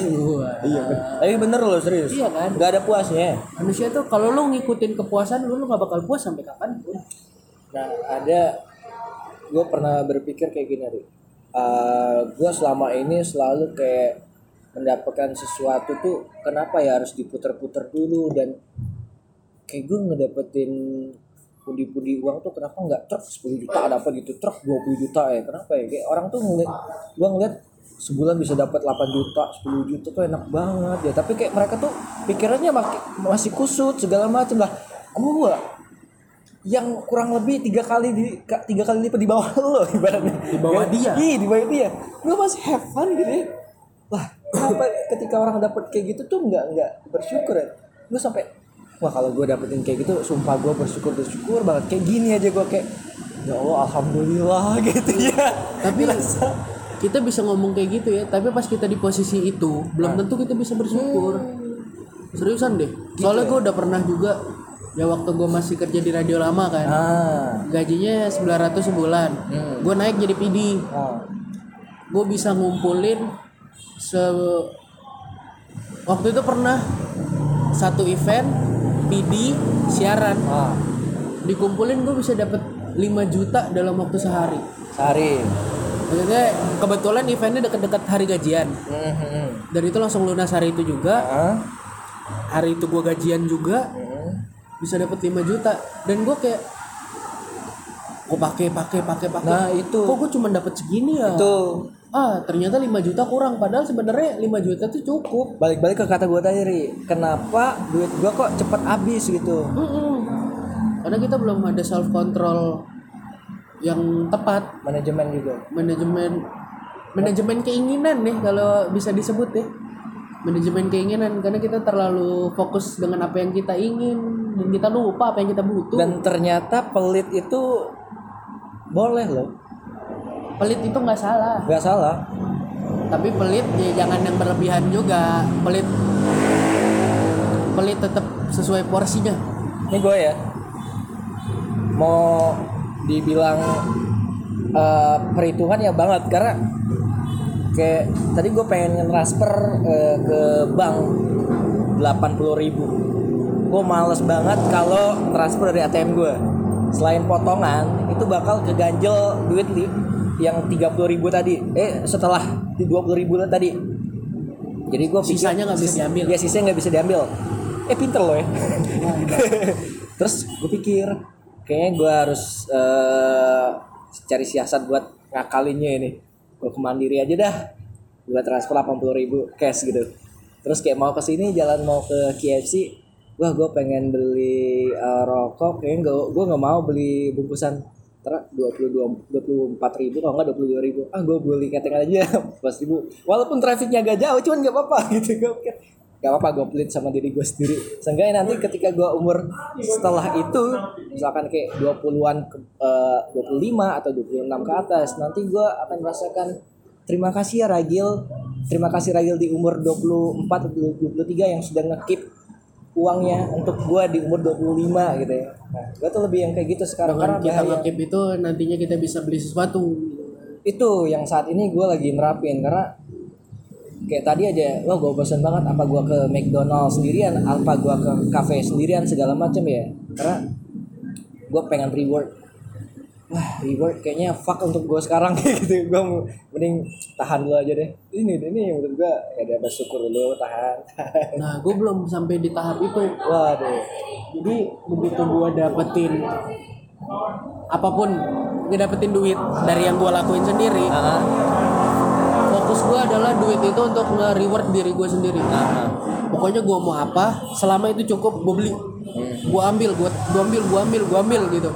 Iya tapi bener loh serius. Iya kan? nggak ada puasnya manusia tuh kalau lu ngikutin kepuasan lu lu nggak bakal puas sampai kapan pun. Nah, ada gue pernah berpikir kayak gini, Ri. gue selama ini selalu kayak mendapatkan sesuatu tuh kenapa ya harus diputer-puter dulu? Dan kayak gue ngedapetin pundi-pundi uang tuh kenapa nggak truk 10 juta dapat gitu? Truk 20 juta ya kenapa ya? Kayak orang tuh ngeliat gue ngeliat sebulan bisa dapat 8 juta 10 juta tuh enak banget ya. Tapi kayak mereka tuh pikirannya masih kusut segala macam lah. Gue yang kurang lebih tiga kali di tiga kali lipat di bawah [LAUGHS] lo ibaratnya. Di bawah dia? iya di bawah dia. Gue masih have fun gitu ya. Lah kenapa ketika orang dapet kayak gitu tuh nggak nggak bersyukur ya? Gue sampai wah kalau gue dapetin kayak gitu sumpah gue bersyukur bersyukur banget. Kayak gini aja gue kayak ya Allah alhamdulillah [LAUGHS] gitu ya. Tapi Ngerasa, kita bisa ngomong kayak gitu ya tapi pas kita di posisi itu belum tentu kita bisa bersyukur. Seriusan deh. Soalnya gue udah pernah juga ya waktu gue masih kerja di radio lama kan ah. gajinya 900 sebulan Hmm. gue naik jadi PD ah. Gue bisa ngumpulin se waktu itu pernah satu event PD siaran. Ah. Dikumpulin gue bisa dapat 5 juta dalam waktu sehari. Sehari. Maksudnya kebetulan eventnya deket-deket hari gajian. Hmm, hmm. dan itu langsung lunas hari itu juga. Ah. Hari itu gue gajian juga. Hmm. bisa dapat 5 juta. Dan gue kayak gue pakai pakai pakai pakai. Nah itu. Kok gue cuma dapat segini ya? Itu ah ternyata 5 juta kurang. Padahal sebenarnya 5 juta tuh cukup. Balik-balik ke kata gue tadi Ri. kenapa duit gue kok cepet habis gitu? Mm-mm. karena kita belum ada self control yang tepat. Manajemen juga. Manajemen manajemen keinginan nih kalau bisa disebut ya. Manajemen keinginan. Karena kita terlalu fokus dengan apa yang kita ingin. Dan kita lupa apa yang kita butuh. Dan ternyata pelit itu boleh loh pelit itu nggak salah. Nggak salah. Tapi pelit ya jangan yang berlebihan juga. Pelit pelit tetap sesuai porsinya. Ini gue ya. Mau dibilang eh, perhitungan ya banget karena kayak tadi gue pengen transfer eh, ke bank 80.000 ribu. Gue males banget kalau transfer dari ATM gue selain potongan itu bakal keganjel duit li yang 30.000 ribu tadi. Eh setelah di 20.000 ribu tadi. Jadi gue Sisanya nggak bisa diambil. ya sisanya nggak bisa diambil. Eh pinter loh ya. [LAUGHS] Terus gue pikir kayaknya gue harus eh, cari siasat buat ngakalinnya ini. Gue ke mandiri aja dah. Gue transfer 80 ribu cash gitu. Terus kayak mau ke sini jalan mau ke KFC wah gue pengen beli eh, rokok. Kayaknya gue gue nggak mau beli bungkusan ter 22 24 ribu kalau nggak 22 ribu. Ah gue beli ketengan aja [LAUGHS] 11 ribu. Walaupun trafiknya agak jauh cuman nggak apa-apa [LAUGHS] gitu. Gue pikir gak apa-apa gue pelit sama diri gue sendiri. Seenggaknya nanti ketika gue umur setelah itu misalkan kayak 20-an ke, eh, 25 atau 26 ke atas nanti gue akan merasakan terima kasih ya Ragil. Terima kasih Ragil di umur 24 atau 23 yang sudah ngekip uangnya untuk gue di umur 25 gitu ya. Nah gue tuh lebih yang kayak gitu sekarang dengan karena kita ngakip itu nantinya kita bisa beli sesuatu. Itu yang saat ini gue lagi nerapin karena kayak tadi aja lo gue bosan banget apa gue ke McDonald sendirian apa gue ke cafe sendirian segala macam ya. Karena gue pengen reward wah reward kayaknya fuck untuk gue sekarang. Kayak [LAUGHS] gitu gue mending tahan dulu aja deh. Ini ini menurut gue ya udah bersyukur dulu tahan. [LAUGHS] Nah gue belum sampai di tahap itu. Waduh. Jadi begitu gue dapetin apa pun ngedapetin duit dari yang gue lakuin sendiri Ah, fokus gue adalah duit itu untuk nge-reward diri gue sendiri. Ah, pokoknya gue mau apa selama itu cukup gue beli. Gue ambil gue ambil gue ambil gue ambil gitu.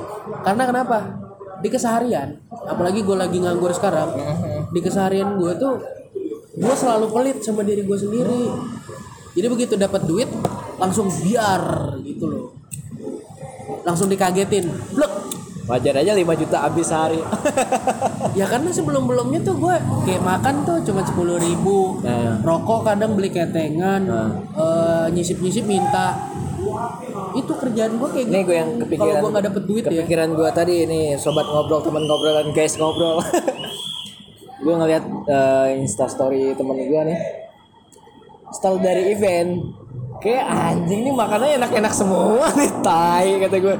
Karena kenapa di keseharian apalagi gue lagi nganggur sekarang di keseharian gue tuh gue selalu pelit sama diri gue sendiri. Jadi begitu dapat duit langsung biar gitu loh. Langsung dikagetin blek. Wajar aja 5 juta habis sehari. [LAUGHS] Ya karena sebelum belumnya tuh gue kayak makan tuh cuma sepuluh ribu. Nah. rokok kadang beli ketengan Nah. nyisip nyisip minta itu kerjaan gue kayak Ini gitu gue yang kepikiran. kalau gue nggak dapet duit ya kepikiran gue tadi ini sobat ngobrol teman ngobrolan guys ngobrol. [LAUGHS] gue ngeliat eh, insta story temen gue nih. Setelah dari event, kayak anjing nih makanannya enak-enak semua nih tai kata gue.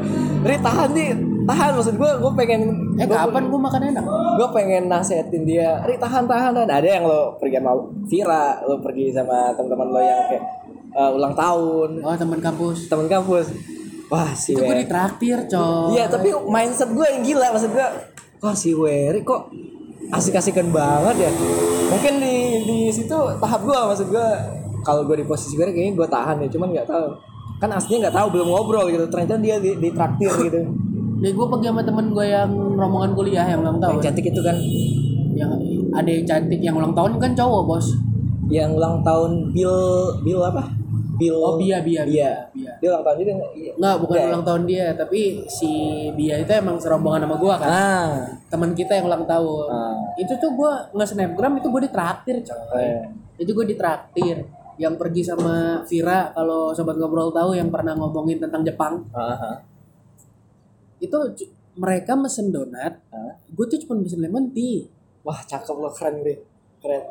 Ri tahan nih, tahan maksud gue, gue pengen eh kapan gue makan enak gue pengen nasehatin dia, Ri tahan tahan tahan. Ada yang lo pergi sama Vira, lo pergi sama teman-teman lo yang kayak eh, ulang tahun, oh teman kampus. Teman kampus. Wah si itu gue ditraktir coy. Iya tapi mindset gue yang gila maksud gue Wah si Wery kok asik-asikan banget ya? Mungkin di di situ tahap gue maksud gue kalau gue di posisi Wery kayaknya gue tahan ya cuman nggak tahu. Kan aslinya nggak tahu belum ngobrol gitu. Ternyata dia di, di traktir gitu. Nih gue pergi sama temen gue yang rombongan kuliah yang ulang yang tahun. cantik itu kan? Yang ada yang cantik yang ulang tahun kan cowok bos. Yang ulang tahun Bill Bill apa Bill oh Bia Bia Bia Bia dia ulang tahun juga nggak? iya Nggak, bukan Nggak ya? ulang tahun dia, tapi si Bia itu emang serombongan sama gua kan. ah Teman kita yang ulang tahun. Ah. Itu tuh gua nge-snapgram itu gua ditraktir, coy. Eh. Itu gua ditraktir. Yang pergi sama Vira kalau sobat ngobrol tahu yang pernah ngomongin tentang Jepang, ah, ah. itu mereka mesen donat, Ah. gue tuh cuma mesen lemon tea. wah cakep lo keren deh keren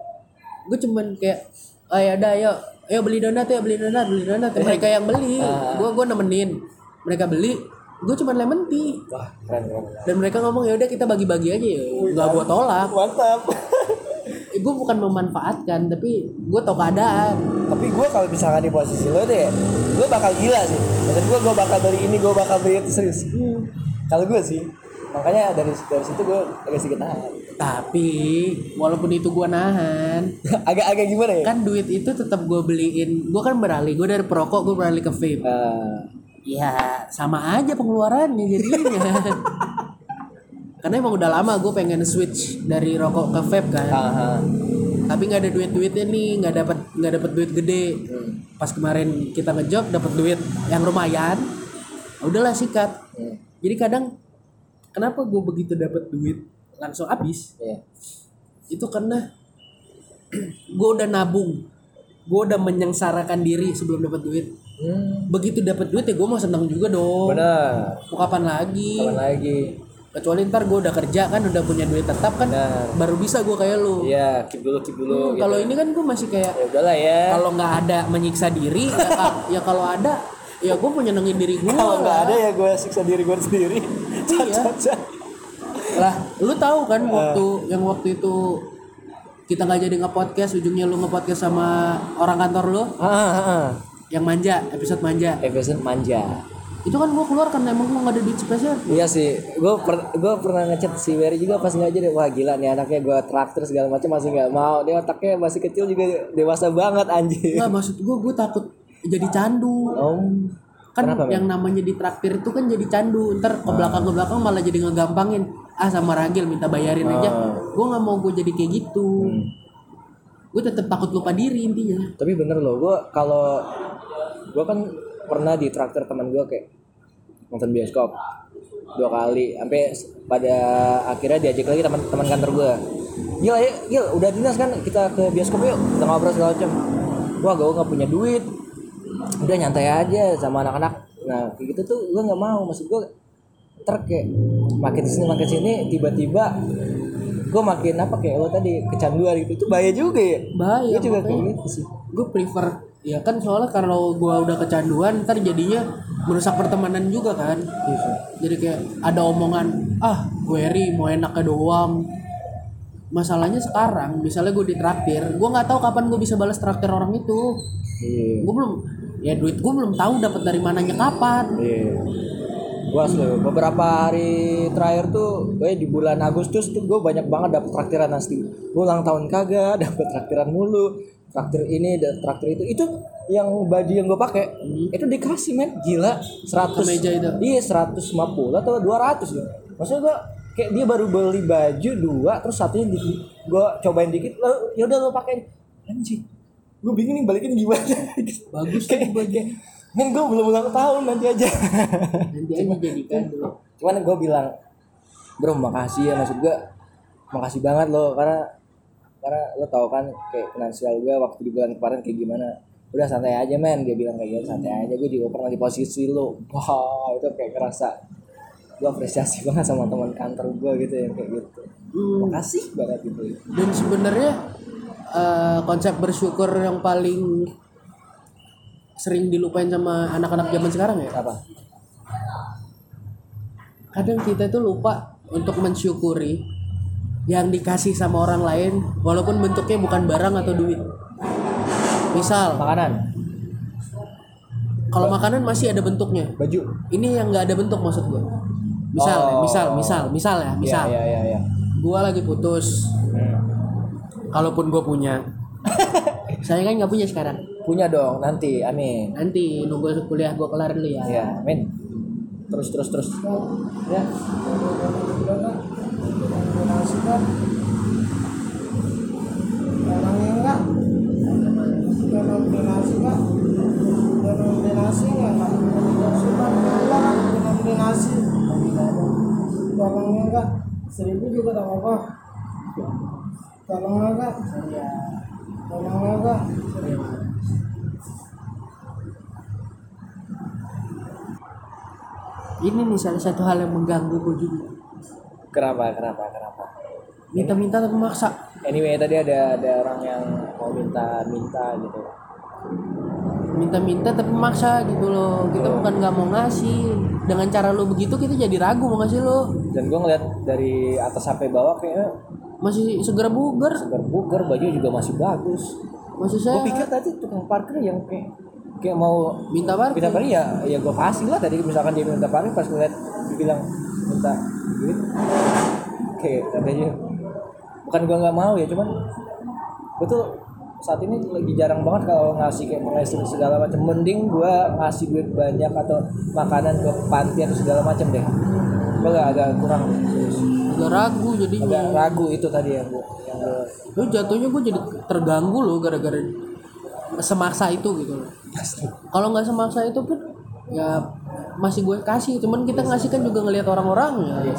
Gue cuman kayak oh ya udah ayo ayo beli donat ya beli donat beli donat. Mereka yang beli Ah. gue gue nemenin. Mereka beli gue cuman lemon tea. Wah keren keren. Dan mereka ngomong ya udah kita bagi-bagi aja ya. Nggak gue tolak. Mantap. Gue bukan memanfaatkan tapi gue tau keadaan. Tapi gue kalau misalkan di posisi lo deh gue bakal gila sih. Maksud gue gue bakal beli ini gue bakal beli itu serius. Kalau gue sih makanya dari dari situ gue agak sedikit nahan. Tapi walaupun itu gue nahan [LAUGHS] agak-agak gimana ya? kan duit itu tetap gue beliin. Gue kan beralih gue dari perokok gue beralih ke vape. Eh, ya sama aja pengeluarannya jadinya. [LAUGHS] Karena emang udah lama gue pengen switch dari rokok ke vape kan. Ah, ah. tapi nggak ada duit duitnya nih nggak dapat nggak dapat duit gede. Hmm. pas kemarin kita ngejob dapat duit yang lumayan. Udahlah sikat. Hmm. jadi kadang kenapa gue begitu dapat duit langsung habis? Iya. itu karena gue udah nabung. Gue udah menyengsarakan diri sebelum dapat duit. Hmm, begitu dapat duit ya gue mau senang juga dong. Benar. Mau kapan lagi? Kapan lagi? Kecuali ntar gue udah kerja kan udah punya duit tetap kan baru bisa gue kayak lu. Iya keep dulu keep dulu Hmm, gitu. kalau ini kan gue masih kayak ya udahlah ya. kalau nggak ada menyiksa diri ya, ya kalau ada ya gue mau nyenengin diri gue kalau nggak ada ya gue siksa diri gue sendiri Iya. Caca-caca. lah lu tahu kan waktu yang waktu itu kita nggak jadi nge-podcast ujungnya lu nge-podcast sama orang kantor lu? Ah, ah, ah. yang manja episode manja. Episode manja. Itu kan gue keluar karena emang gue nggak ada duit spesial. Iya sih, gue per, gua pernah ngechat si Wery juga pas nggak jadi. Wah gila nih anaknya gue traktir segala macam masih nggak mau. Dia otaknya masih kecil juga dewasa banget anjir. nggak maksud gue gue takut jadi candu. Om, kan Kenapa, yang namanya ditraktir itu kan jadi candu. Ntar ke belakang ke belakang malah jadi ngegampangin. Ah sama Ragil minta bayarin aja. Gue nggak mau gue jadi kayak gitu. Gue tetap takut lupa diri intinya. Tapi bener loh gue kalau gue kan pernah di traktir teman gue kayak nonton bioskop dua kali sampai pada akhirnya diajak lagi teman-teman kantor gue gila ya gila udah dinas kan kita ke bioskop yuk kita ngobrol segala macam wah gue nggak punya duit udah nyantai aja sama anak-anak. Nah kayak gitu tuh gue nggak mau. Maksud gue ntar kayak makin sini makin sini tiba-tiba gue makin apa kayak lo tadi kecanduan gitu. Itu bahaya juga ya? Bahaya gue juga kayak gitu sih. Gue prefer ya kan soalnya kalau gue udah kecanduan ntar jadinya merusak pertemanan juga kan. Gitu. jadi kayak ada omongan ah gue ri mau enaknya doang. Masalahnya sekarang misalnya gue ditraktir gue nggak tahu kapan gue bisa balas traktir orang itu. Iya. gue belum ya duit gue belum tahu dapat dari mananya kapan. Iya. Gua asli beberapa hari terakhir tuh gue di bulan Agustus tuh gue banyak banget dapet traktiran asli. Gue ulang tahun kagak [LAUGHS] dapet traktiran mulu. Traktir ini dan traktir itu. Itu yang baju yang gue pakai itu dikasih men. Gila. 100 Kemeja itu? iya 150 atau 200 ya maksudnya gue kayak dia baru beli baju dua terus satunya di gue cobain dikit lalu yaudah lo pakai anjing gue bingung nih balikin gimana? Bagus kayak kayak men gue belum ulang tahun nanti aja. Nanti aja jadikan dulu cuman gue bilang bro makasih ya maksud gue makasih banget lo karena karena lo tau kan kayak finansial gue waktu di bulan kemarin kayak gimana. Udah santai aja men dia bilang kayak gitu santai aja gue juga pernah di posisi lo. Wow itu kayak ngerasa gue apresiasi banget sama teman kantor gue gitu yang kayak gitu. Hmm. makasih banget gitu. Dan sebenarnya eh, konsep bersyukur yang paling sering dilupain sama anak-anak zaman sekarang ya? Apa? Kadang kita tuh lupa untuk mensyukuri yang dikasih sama orang lain walaupun bentuknya bukan barang atau duit. Misal makanan? kalau makanan masih ada bentuknya. Baju? Ini yang nggak ada bentuk maksud gue misal Oh. misal misal misal ya misal. Ya ya ya, ya. gue lagi putus kalaupun gue punya. [LAUGHS] Saya kan nggak punya sekarang. Punya dong nanti amin. Nanti nunggu kuliah gue kelar dulu ya. Ya amin. Terus terus terus. Ya. Orangnya enggak? Denominasi enggak denominasi enggak suka bilang denominasi tolongnya enggak seribu juga tak apa tolongnya enggak tolongnya enggak ini nih salah satu hal yang mengganggu gue juga. Kenapa kenapa kenapa? Minta-minta tapi maksa anyway tadi ada ada orang yang mau minta minta gitu. Minta-minta tapi maksa gitu loh. Kita bukan nggak mau ngasih. Dengan cara lo begitu kita jadi ragu mau ngasih lo dan gue ngeliat dari atas sampai bawah kayaknya masih segera bugar. Segar bugar baju juga masih bagus. Masih gue saya pikir tadi tukang parkir yang kayak kayak mau minta parkir. minta parkir ya ya gue kasih lah tadi. Misalkan dia minta parkir pas ngeliat dia bilang minta duit kayak katanya. Bukan gue nggak mau ya cuman gue tuh saat ini lagi jarang banget kalau ngasih kayak pengasih segala macam. Mending gue ngasih duit banyak atau makanan ke panti atau segala macam deh gue agak, agak kurang? Agak ragu agak jadinya ragu itu tadi yang gue yang gue lo jatuhnya gue jadi terganggu loh gara-gara semaksa itu gitu loh. Kalau nggak semaksa itu pun ya masih gue kasih. Cuman kita ngasih kan juga ngelihat orang-orang. Ya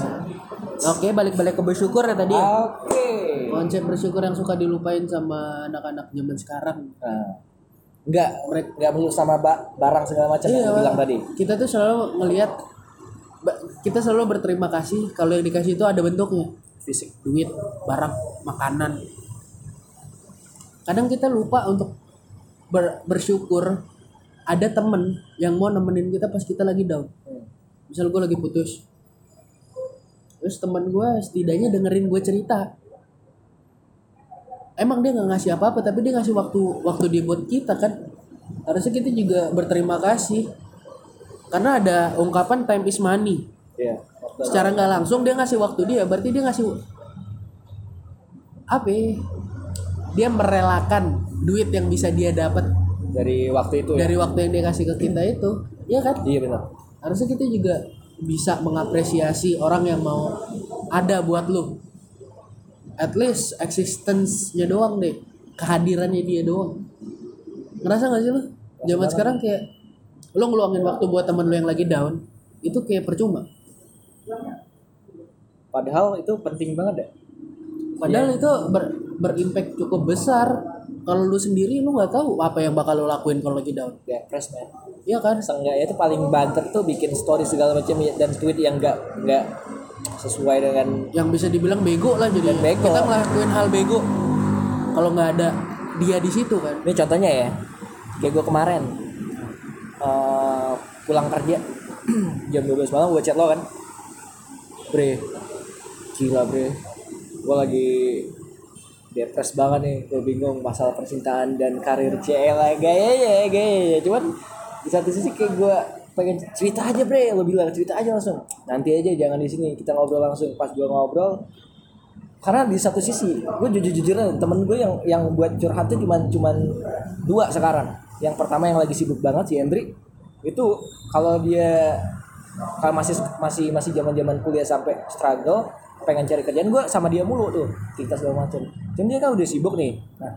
oke balik-balik ke bersyukur ya tadi ya. Oke. Konsep bersyukur yang suka dilupain sama anak-anak zaman sekarang. Nah, nggak mereka nggak perlu sama ba- barang segala macam yang Iya, lu bilang tadi. kita tuh selalu ngelihat ba- kita selalu berterima kasih kalau yang dikasih itu ada bentuknya. Fisik. duit barang makanan. Kadang kita lupa untuk ber- bersyukur ada temen yang mau nemenin kita pas kita lagi down. Misal gue lagi putus. Terus teman gue setidaknya dengerin gue cerita. Emang dia nggak ngasih apa-apa tapi dia ngasih waktu waktu dia buat kita kan? Harusnya kita juga berterima kasih karena ada ungkapan time is money Iya. secara nggak langsung dia ngasih waktu dia berarti dia ngasih apa ya? dia merelakan duit yang bisa dia dapat Dari waktu itu ya. dari waktu yang dia kasih ke kita itu ya kan Iya benar. harusnya kita juga bisa mengapresiasi orang yang mau ada buat lu at least existence-nya doang deh kehadirannya dia doang ngerasa gak sih lu zaman sekarang kayak lu ngeluangin waktu buat temen lu yang lagi down itu kayak percuma. Padahal itu penting banget ya. padahal itu ber, berimpact cukup besar. Kalau lu sendiri lu nggak tahu apa yang bakal lu lakuin kalau lagi down. Depres man. iya kan? Seenggaknya itu paling banter tuh bikin story segala macam ya, dan tweet yang enggak enggak sesuai dengan yang bisa dibilang bego lah jadi bego. kita ngelakuin hal bego. Kalau nggak ada dia di situ kan. Ini contohnya ya. Kayak gue kemarin eh, pulang kerja [CLEARS THROAT] jam 12 malam gue chat lo kan. Bre gila bre. Gue lagi depres banget nih gue bingung masalah percintaan dan karir CL gaya ya gaya ya. Cuman di satu sisi kayak gue pengen cerita aja bre. Lo bilang cerita aja langsung. Nanti aja jangan di sini. Kita ngobrol langsung. Pas gue ngobrol karena di satu sisi gue jujur jujuran temen gue yang yang buat curhat tuh cuman cuman dua sekarang yang pertama yang lagi sibuk banget si Hendri itu kalau dia kalau masih masih masih zaman zaman kuliah sampai struggle pengen cari kerjaan gue sama dia mulu tuh kita segala macam cuman dia kan udah sibuk nih. Nah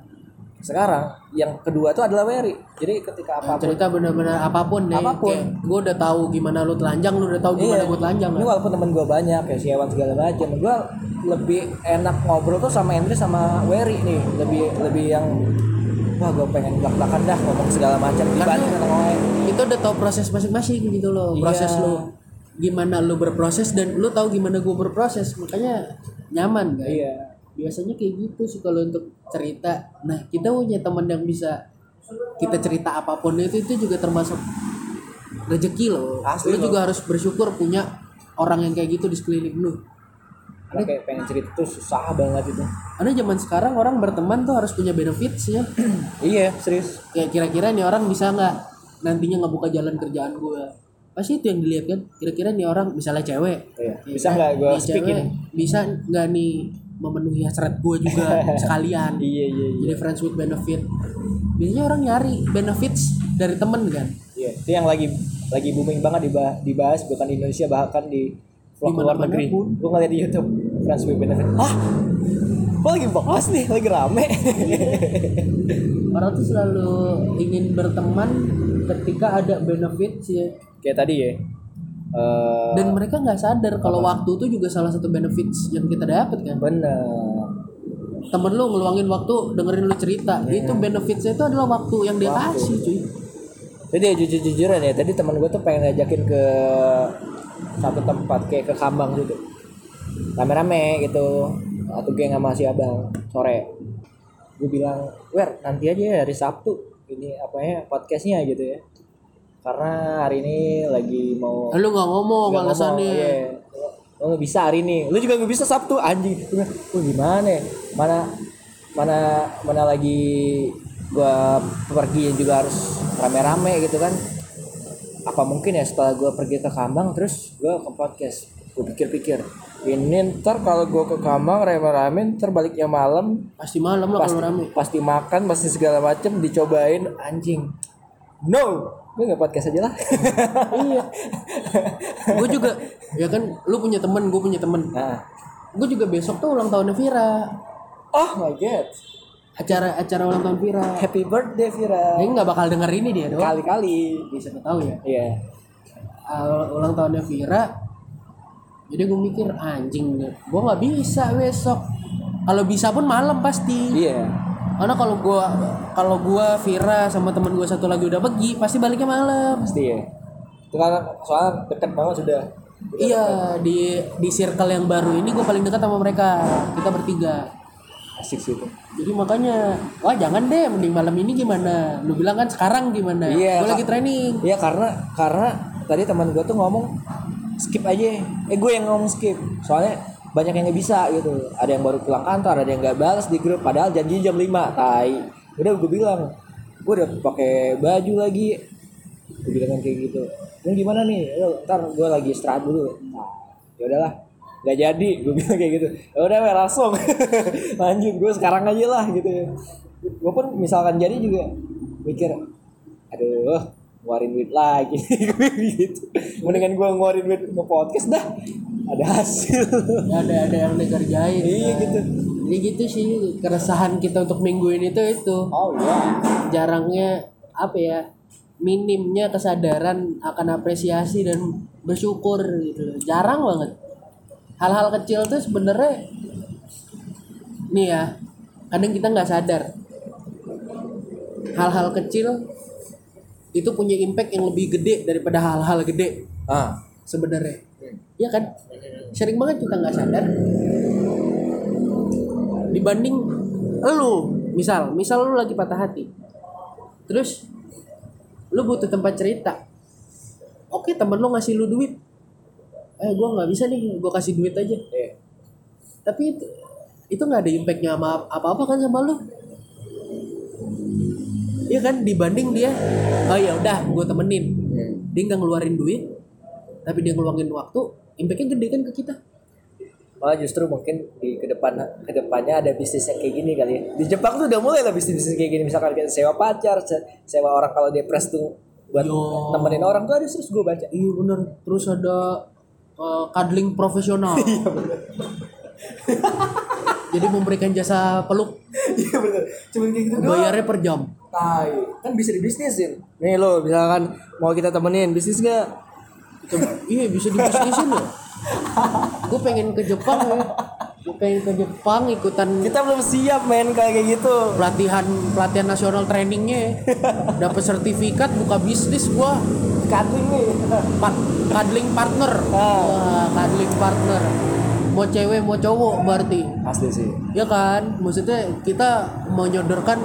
sekarang yang kedua tuh adalah Wery. Jadi ketika apa pun cerita bener-bener apa pun deh Apa pun. gue udah tahu gimana lu telanjang lu udah tahu gimana Iya. gue telanjang Ini walaupun temen gue banyak kayak si Ewan segala macam, gue lebih enak ngobrol tuh sama Andri sama Wery nih, lebih lebih yang wah gue pengen belak belakan dah ngomong segala macam dibanding orang lain. itu udah tahu proses masing-masing gitu loh Iya. proses lu gimana lu berproses dan lu tahu gimana gue berproses makanya nyaman kan Iya. biasanya kayak gitu sih kalau untuk cerita nah kita punya teman yang bisa kita cerita apa pun itu itu juga termasuk rezeki loh Asli loh. juga harus bersyukur punya orang yang kayak gitu di sekeliling lu Karena kayak pengen cerita tuh susah banget itu. karena zaman sekarang orang berteman tuh harus punya benefits ya [CLEARS THROAT] iya serius. kayak kira-kira nih orang bisa nggak nantinya ngebuka jalan kerjaan gue pasti itu yang dilihat kan kira-kira nih orang misalnya cewek Iya. Ya Bisa nggak gue Nih speak cewek, ini? bisa nggak nih memenuhi hasrat gue juga [LAUGHS] sekalian Iya iya iya. jadi friends with benefit biasanya orang nyari benefits dari temen kan Iya. Itu yang lagi lagi booming banget dibahas, dibahas bukan di Indonesia bahkan di vlog luar negeri. pun. Gue ngeliat di YouTube Friends with Benefit. Hah? Kok lagi bahas nih, lagi rame. [LAUGHS] orang tuh selalu ingin berteman ketika ada benefits ya kayak tadi ya. Eh dan mereka nggak sadar kalau waktu itu juga salah satu benefits yang kita dapat kan bener. temen lu ngeluangin waktu dengerin lu cerita itu benefitsnya itu adalah waktu yang dia Waktu. kasih cuy Jadi ya jujur-jujuran ya, tadi teman gue tuh pengen ngajakin ke satu tempat kayak ke Kambang gitu. Rame-rame gitu. Atau geng sama si Abang sore. Gue bilang, "Wer, nanti aja ya hari Sabtu ini apa ya podcastnya gitu ya." Karena hari ini lagi mau lu nggak ngomong alasannya iya. Lo nggak bisa hari ini. Lu juga nggak bisa Sabtu anjing. Gue bilang, "Wah, gimana ya? Mana mana mana lagi gua pergi juga harus rame-rame gitu kan. Apa mungkin ya setelah gua pergi ke Kambang terus gua ke podcast. Gue pikir-pikir, ini ntar kalau gua ke Kambang rame-rame ntar baliknya malam pasti malam lah pasti, kalau rame pasti makan pasti segala macem dicobain anjing. No, gue nggak podcast aja lah. iya gue juga ya kan lu punya temen gue punya temen nah, gue juga besok tuh ulang tahunnya Vira Oh my god. Acara acara ulang tahun Vira Happy birthday Vira. dia nggak bakal denger ini dia doang Kali-kali. bisa tahu ya Iya. Uh, ulang tahunnya Vira jadi gue mikir anjing gue nggak bisa besok kalau bisa pun malam pasti Iya. karena kalau gua kalau gua Vira sama temen gua satu lagi udah pergi pasti baliknya malam Pasti ya. Kan soalnya deket banget sudah. Udah iya di di circle yang baru ini gue paling dekat sama mereka kita bertiga. Asik sih itu. jadi makanya wah jangan deh mending malam ini gimana lu bilang kan sekarang gimana Iya, gue lagi training Iya karena karena tadi teman gue tuh ngomong skip aja. Eh gue yang ngomong skip. Soalnya banyak yang nggak bisa gitu. Ada yang baru pulang kantor, ada yang nggak balas di grup. Padahal janji jam 5 Tai. Udah gue bilang, gue udah pakai baju lagi. gue bilang kan kayak gitu lu gimana nih Yo, ntar gue lagi istirahat dulu nah, ya udahlah nggak jadi gue bilang kayak gitu. Ya udah langsung. [LAUGHS] Lanjut gue sekarang aja lah gitu. Gue pun misalkan jadi juga mikir aduh ngeluarin duit lagi. [LAUGHS] Gitu. Mendingan gue ngeluarin duit nge podcast dah. Ada hasil. Ada ada yang dikerjain. Iya gitu. jadi gitu sih keresahan kita untuk minggu ini tuh itu. Oh iya. Jarangnya apa ya minimnya kesadaran akan apresiasi dan bersyukur gitu. Jarang banget hal-hal kecil tuh sebenarnya nih ya kadang kita nggak sadar. Hal-hal kecil itu punya impact yang lebih gede daripada hal-hal gede ah. sebenarnya. Iya kan? Sering banget kita nggak sadar. Dibanding lu misal misal lu lagi patah hati terus lu butuh tempat cerita. Oke temen lu ngasih lu duit eh gua nggak bisa nih gua kasih duit aja. Iya. Tapi itu itu nggak ada impactnya sama apa apa kan sama lu. Iya kan dibanding dia oh ya udah gue temenin. Dia nggak ngeluarin duit tapi dia ngeluangin waktu impactnya gede kan ke kita. Malah justru mungkin di ke depan ke depannya ada bisnis yang kayak gini kali ya. Di Jepang tuh udah mulai lah bisnis bisnis kayak gini. Misalkan kayak sewa pacar se- sewa orang kalau depres tuh buat Yo. nemenin orang tuh ada terus gue baca. Iya bener. Terus ada uh, cuddling profesional. [LAUGHS] [LAUGHS] Jadi memberikan jasa peluk. Iya bener. Cuma kayak gitu bayarnya per jam. Tai. Kan bisa dibisnisin nih lo misalkan mau kita temenin bisnis gak iya bisa dibisnisin loh gue pengen ke Jepang ya. Gue pengen ke Jepang ikutan kita belum siap main kayak gitu. pelatihan pelatihan nasional trainingnya. Dapat sertifikat buka bisnis gua cutting nih. Cuddling partner. Wah cuddling partner. Mau cewek mau cowok berarti. Asli sih. Ya kan? Maksudnya kita menyodorkan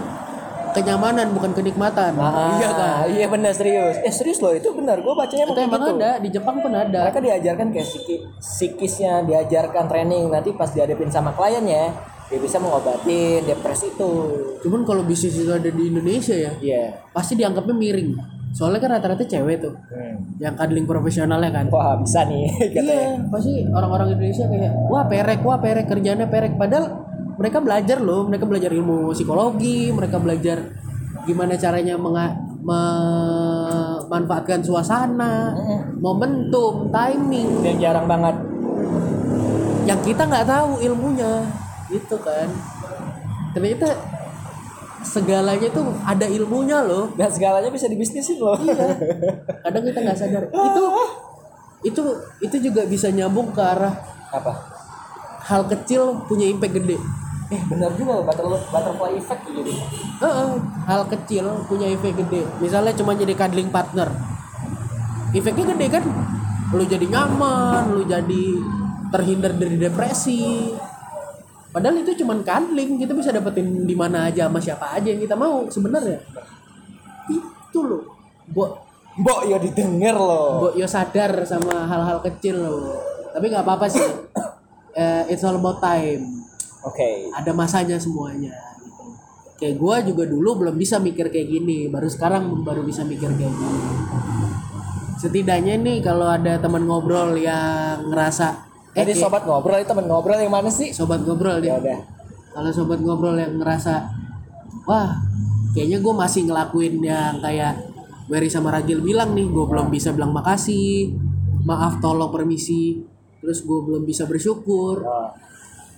kenyamanan bukan kenikmatan. Iya kan? iya benar serius. Eh serius loh itu benar. Gue bacanya itu emang gitu. ada. Di Jepang pun ada. Mereka diajarkan kayak psiki, psikisnya diajarkan training. Nanti pas dihadapin sama kliennya dia bisa mengobatin depresi itu. Cuman kalau bisnis itu ada di Indonesia ya iya. pasti dianggapnya miring soalnya kan rata-rata cewek tuh yang cuddling profesionalnya kan wah bisa nih [LAUGHS] katanya Iya, pasti orang-orang Indonesia kayak wah perek, wah perek kerjanya perek. Padahal mereka belajar loh, mereka belajar ilmu psikologi, mereka belajar gimana caranya memanfaatkan suasana, momentum, timing. yang jarang banget Yang kita nggak tahu ilmunya, gitu kan. Ternyata segalanya tuh ada ilmunya loh. dan segalanya bisa dibisnisin loh Iya. Kadang kita nggak sadar. [LAUGHS] Itu itu itu juga bisa nyambung ke arah apa hal kecil punya impact gede. eh benar juga loh, butter- butterfly effect gitu Heeh, hal kecil punya efek gede. Misalnya cuma jadi cuddling partner. Efeknya gede kan? Lu jadi nyaman, lu jadi terhindar dari depresi. Padahal itu cuma cuddling, kita bisa dapetin di mana aja sama siapa aja yang kita mau sebenarnya. Itu loh. Bo Mbok ya didengar loh Bo yo sadar sama hal-hal kecil loh. Tapi nggak apa-apa sih. [COUGHS] Eh, it's all about time oke ada masanya semuanya gitu. kayak gua juga dulu belum bisa mikir kayak gini baru sekarang baru bisa mikir kayak gini setidaknya nih kalau ada teman ngobrol yang ngerasa eh Jadi sobat ngobrol itu temen ngobrol yang mana sih? sobat ngobrol Ya udah. kalau sobat ngobrol yang ngerasa wah kayaknya gue masih ngelakuin yang kayak Wery sama Ragil bilang nih gue belum bisa bilang makasih maaf tolong permisi terus gue belum bisa bersyukur Oh,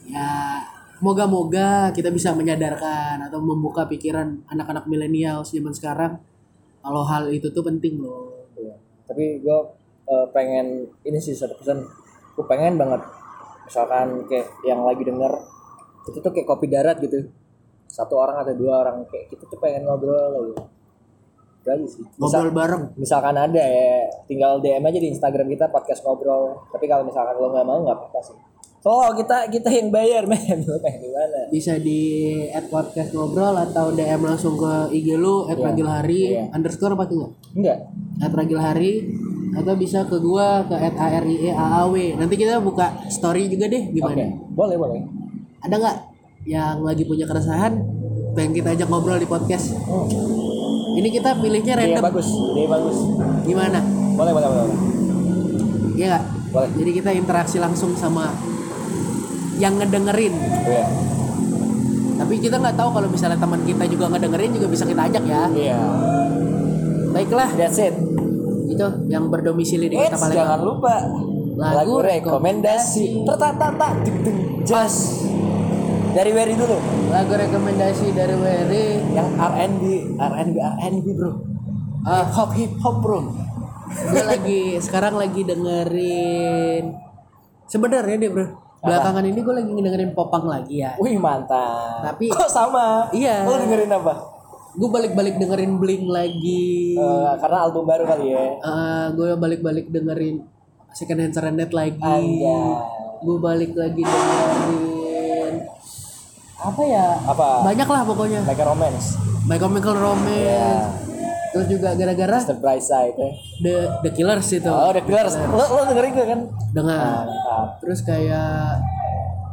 ya moga-moga kita bisa menyadarkan atau membuka pikiran anak-anak milenial zaman sekarang kalau hal itu tuh penting loh iya. Tapi gue pengen ini sih satu pesan. Gue pengen banget. Misalkan kayak yang lagi denger itu tuh kayak kopi darat gitu. Satu orang atau dua orang kayak kita tuh pengen ngobrol gitu. Itu aja sih. Misal- ngobrol bareng. misalkan ada ya tinggal DM aja di Instagram kita podcast ngobrol. Tapi kalau misalkan lo nggak mau nggak apa-apa sih. Oh kita kita yang bayar [LAUGHS] men. Lo pengen di mana bisa di add podcast ngobrol atau DM langsung ke IG lu add Ragil Hari Iya. underscore apa tuh nggak? Enggak add Ragil Hari atau bisa ke gua ke add ARIE AAW nanti kita buka story juga deh gimana boleh boleh ada nggak yang lagi punya keresahan pengen kita ajak ngobrol di podcast Hmm. ini kita pilihnya random bagus, ide bagus. gimana Boleh, boleh, boleh. boleh. Iya Boleh. jadi kita interaksi langsung sama yang ngedengerin Iya. tapi kita nggak tahu kalau misalnya teman kita juga ngedengerin juga bisa kita ajak ya Iya. baiklah That's it. Itu yang berdomisili di kota Palembang jangan lupa Lagu lagu, rekomendasi. Tertata ding jas. Dari Wery dulu. lagu rekomendasi dari Wery Yang R&B, R&B, R&B bro. Ah. Hip hop, hip hop bro. gue lagi sekarang lagi dengerin sebenarnya deh bro belakangan ini gue lagi dengerin popang lagi ya Wih mantap. Tapi- kok sama? Iya. Lo dengerin apa? Gue balik-balik dengerin Blink lagi Eh, karena album baru kali ya. gue balik-balik dengerin Second Hand Serenade lagi Anjay. gue balik lagi dengerin apa ya Apa? banyak lah pokoknya Like a Romance. My Chemical Romance Iya. terus juga gara-gara The Bright Side ya. The The Killers itu Oh, The Killers. Lo, lo dengerin gak kan? dengar Mantap. terus kayak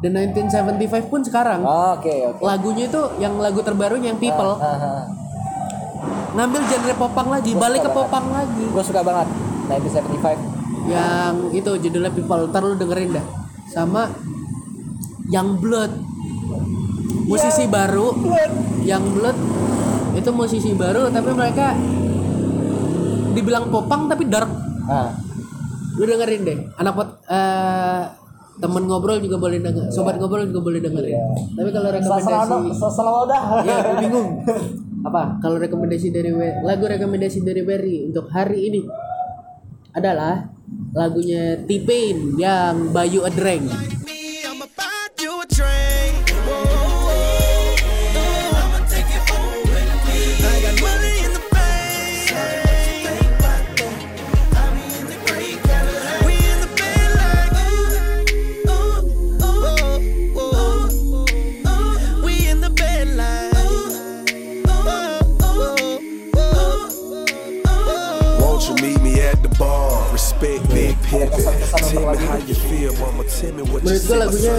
The 1975 pun sekarang. Oke, oke. lagunya itu yang lagu terbarunya yang People. Ah, ngambil genre popang lagi Gua balik ke banget. popang lagi. Gue suka banget 1975. yang itu judulnya People. Ntar lu dengerin dah. Sama Young Blood. Musisi baru. Young Blood. Itu musisi baru tapi mereka dibilang popang tapi dark. Ah, lu dengerin deh. Anak pot eh, temen ngobrol juga boleh denger sobat ngobrol juga boleh dengerin. Tapi kalau rekomendasi Selalu dah. ya bingung. [LAUGHS] Apa? Kalau rekomendasi dari lagu rekomendasi dari Berry untuk hari ini adalah lagunya T-Pain yang Bayu Adreng you Menurut gue lagunya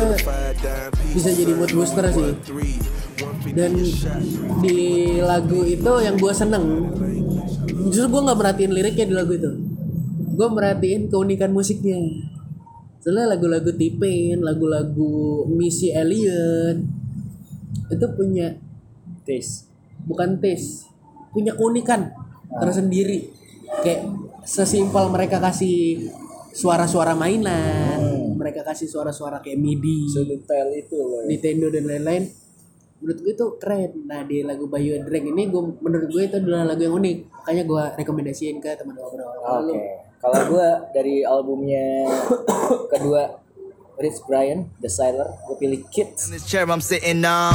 bisa jadi mood booster sih. Dan di lagu itu yang gue seneng justru gue nggak merhatiin liriknya di lagu itu. Gue merhatiin keunikan musiknya. Soalnya lagu-lagu T-Pain lagu-lagu Missy Elliott itu punya Taste. bukan taste punya keunikan tersendiri. Kayak sesimpel mereka kasih suara-suara mainan mereka kasih suara-suara kayak MIDI Sedetail itu loh. ya. Nintendo dan lain-lain menurut gue itu keren nah di lagu Bayu and Drake ini gue menurut gue itu adalah lagu yang unik makanya gue rekomendasiin ke teman ngobrol Oke. Lalu, Kalau gue dari albumnya [COUGHS] kedua Rich Brian, The Sailor, gue pilih Kids. In this chair I'm sitting on.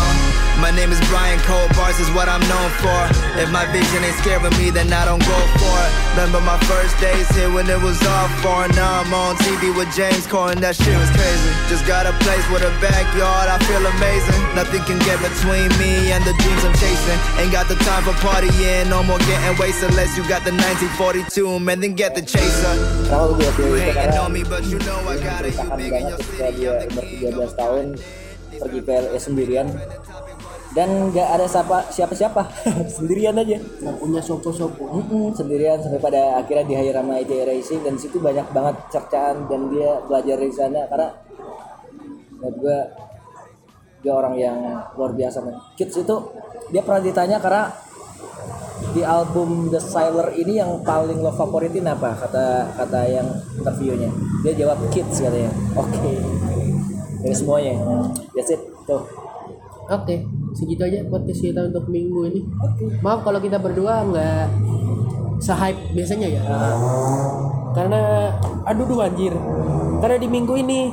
My name is Brian Cole. Bars is what I'm known for. If my vision ain't scaring me, then I don't go for it. Remember my first days here when it was all foreign. Now I'm on TV with James Corden. That shit was crazy. Just got a place with a backyard. I feel amazing. Nothing can get between me and the dreams I'm chasing. Ain't got the time for partying. No more getting wasted unless you got the 1942. Man, then get the chaser. It. The umur king. 13 tahun pergi LA sendirian dan gak ada siapa siapa siapa [LAUGHS] sendirian aja. Nggak punya sopo-sopo. Mm-mm, sendirian sampai pada akhirnya di hire sama IJ Racing. Dan di situ banyak banget cercaan dan dia belajar dari sana. Karena menurut gue dia orang yang luar biasa man. Kids itu dia pernah ditanya karena di album The Sailor ini yang paling lo favoritin apa? Kata kata yang interviewnya. Dia jawab Kids katanya. Oke. Dari semuanya. That's it. Tuh oke segitu aja podcast kita untuk minggu ini. Maaf kalau kita berdua nggak se-hype biasanya ya. Karena aduh duh anjir. Karena di minggu ini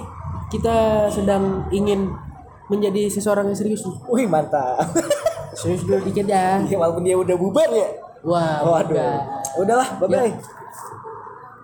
kita sedang ingin menjadi seseorang yang serius. Wih mantap. Serius dulu dikit ya. Walaupun dia udah bubar ya. Wah waduh. udah. udahlah bye bye Ya.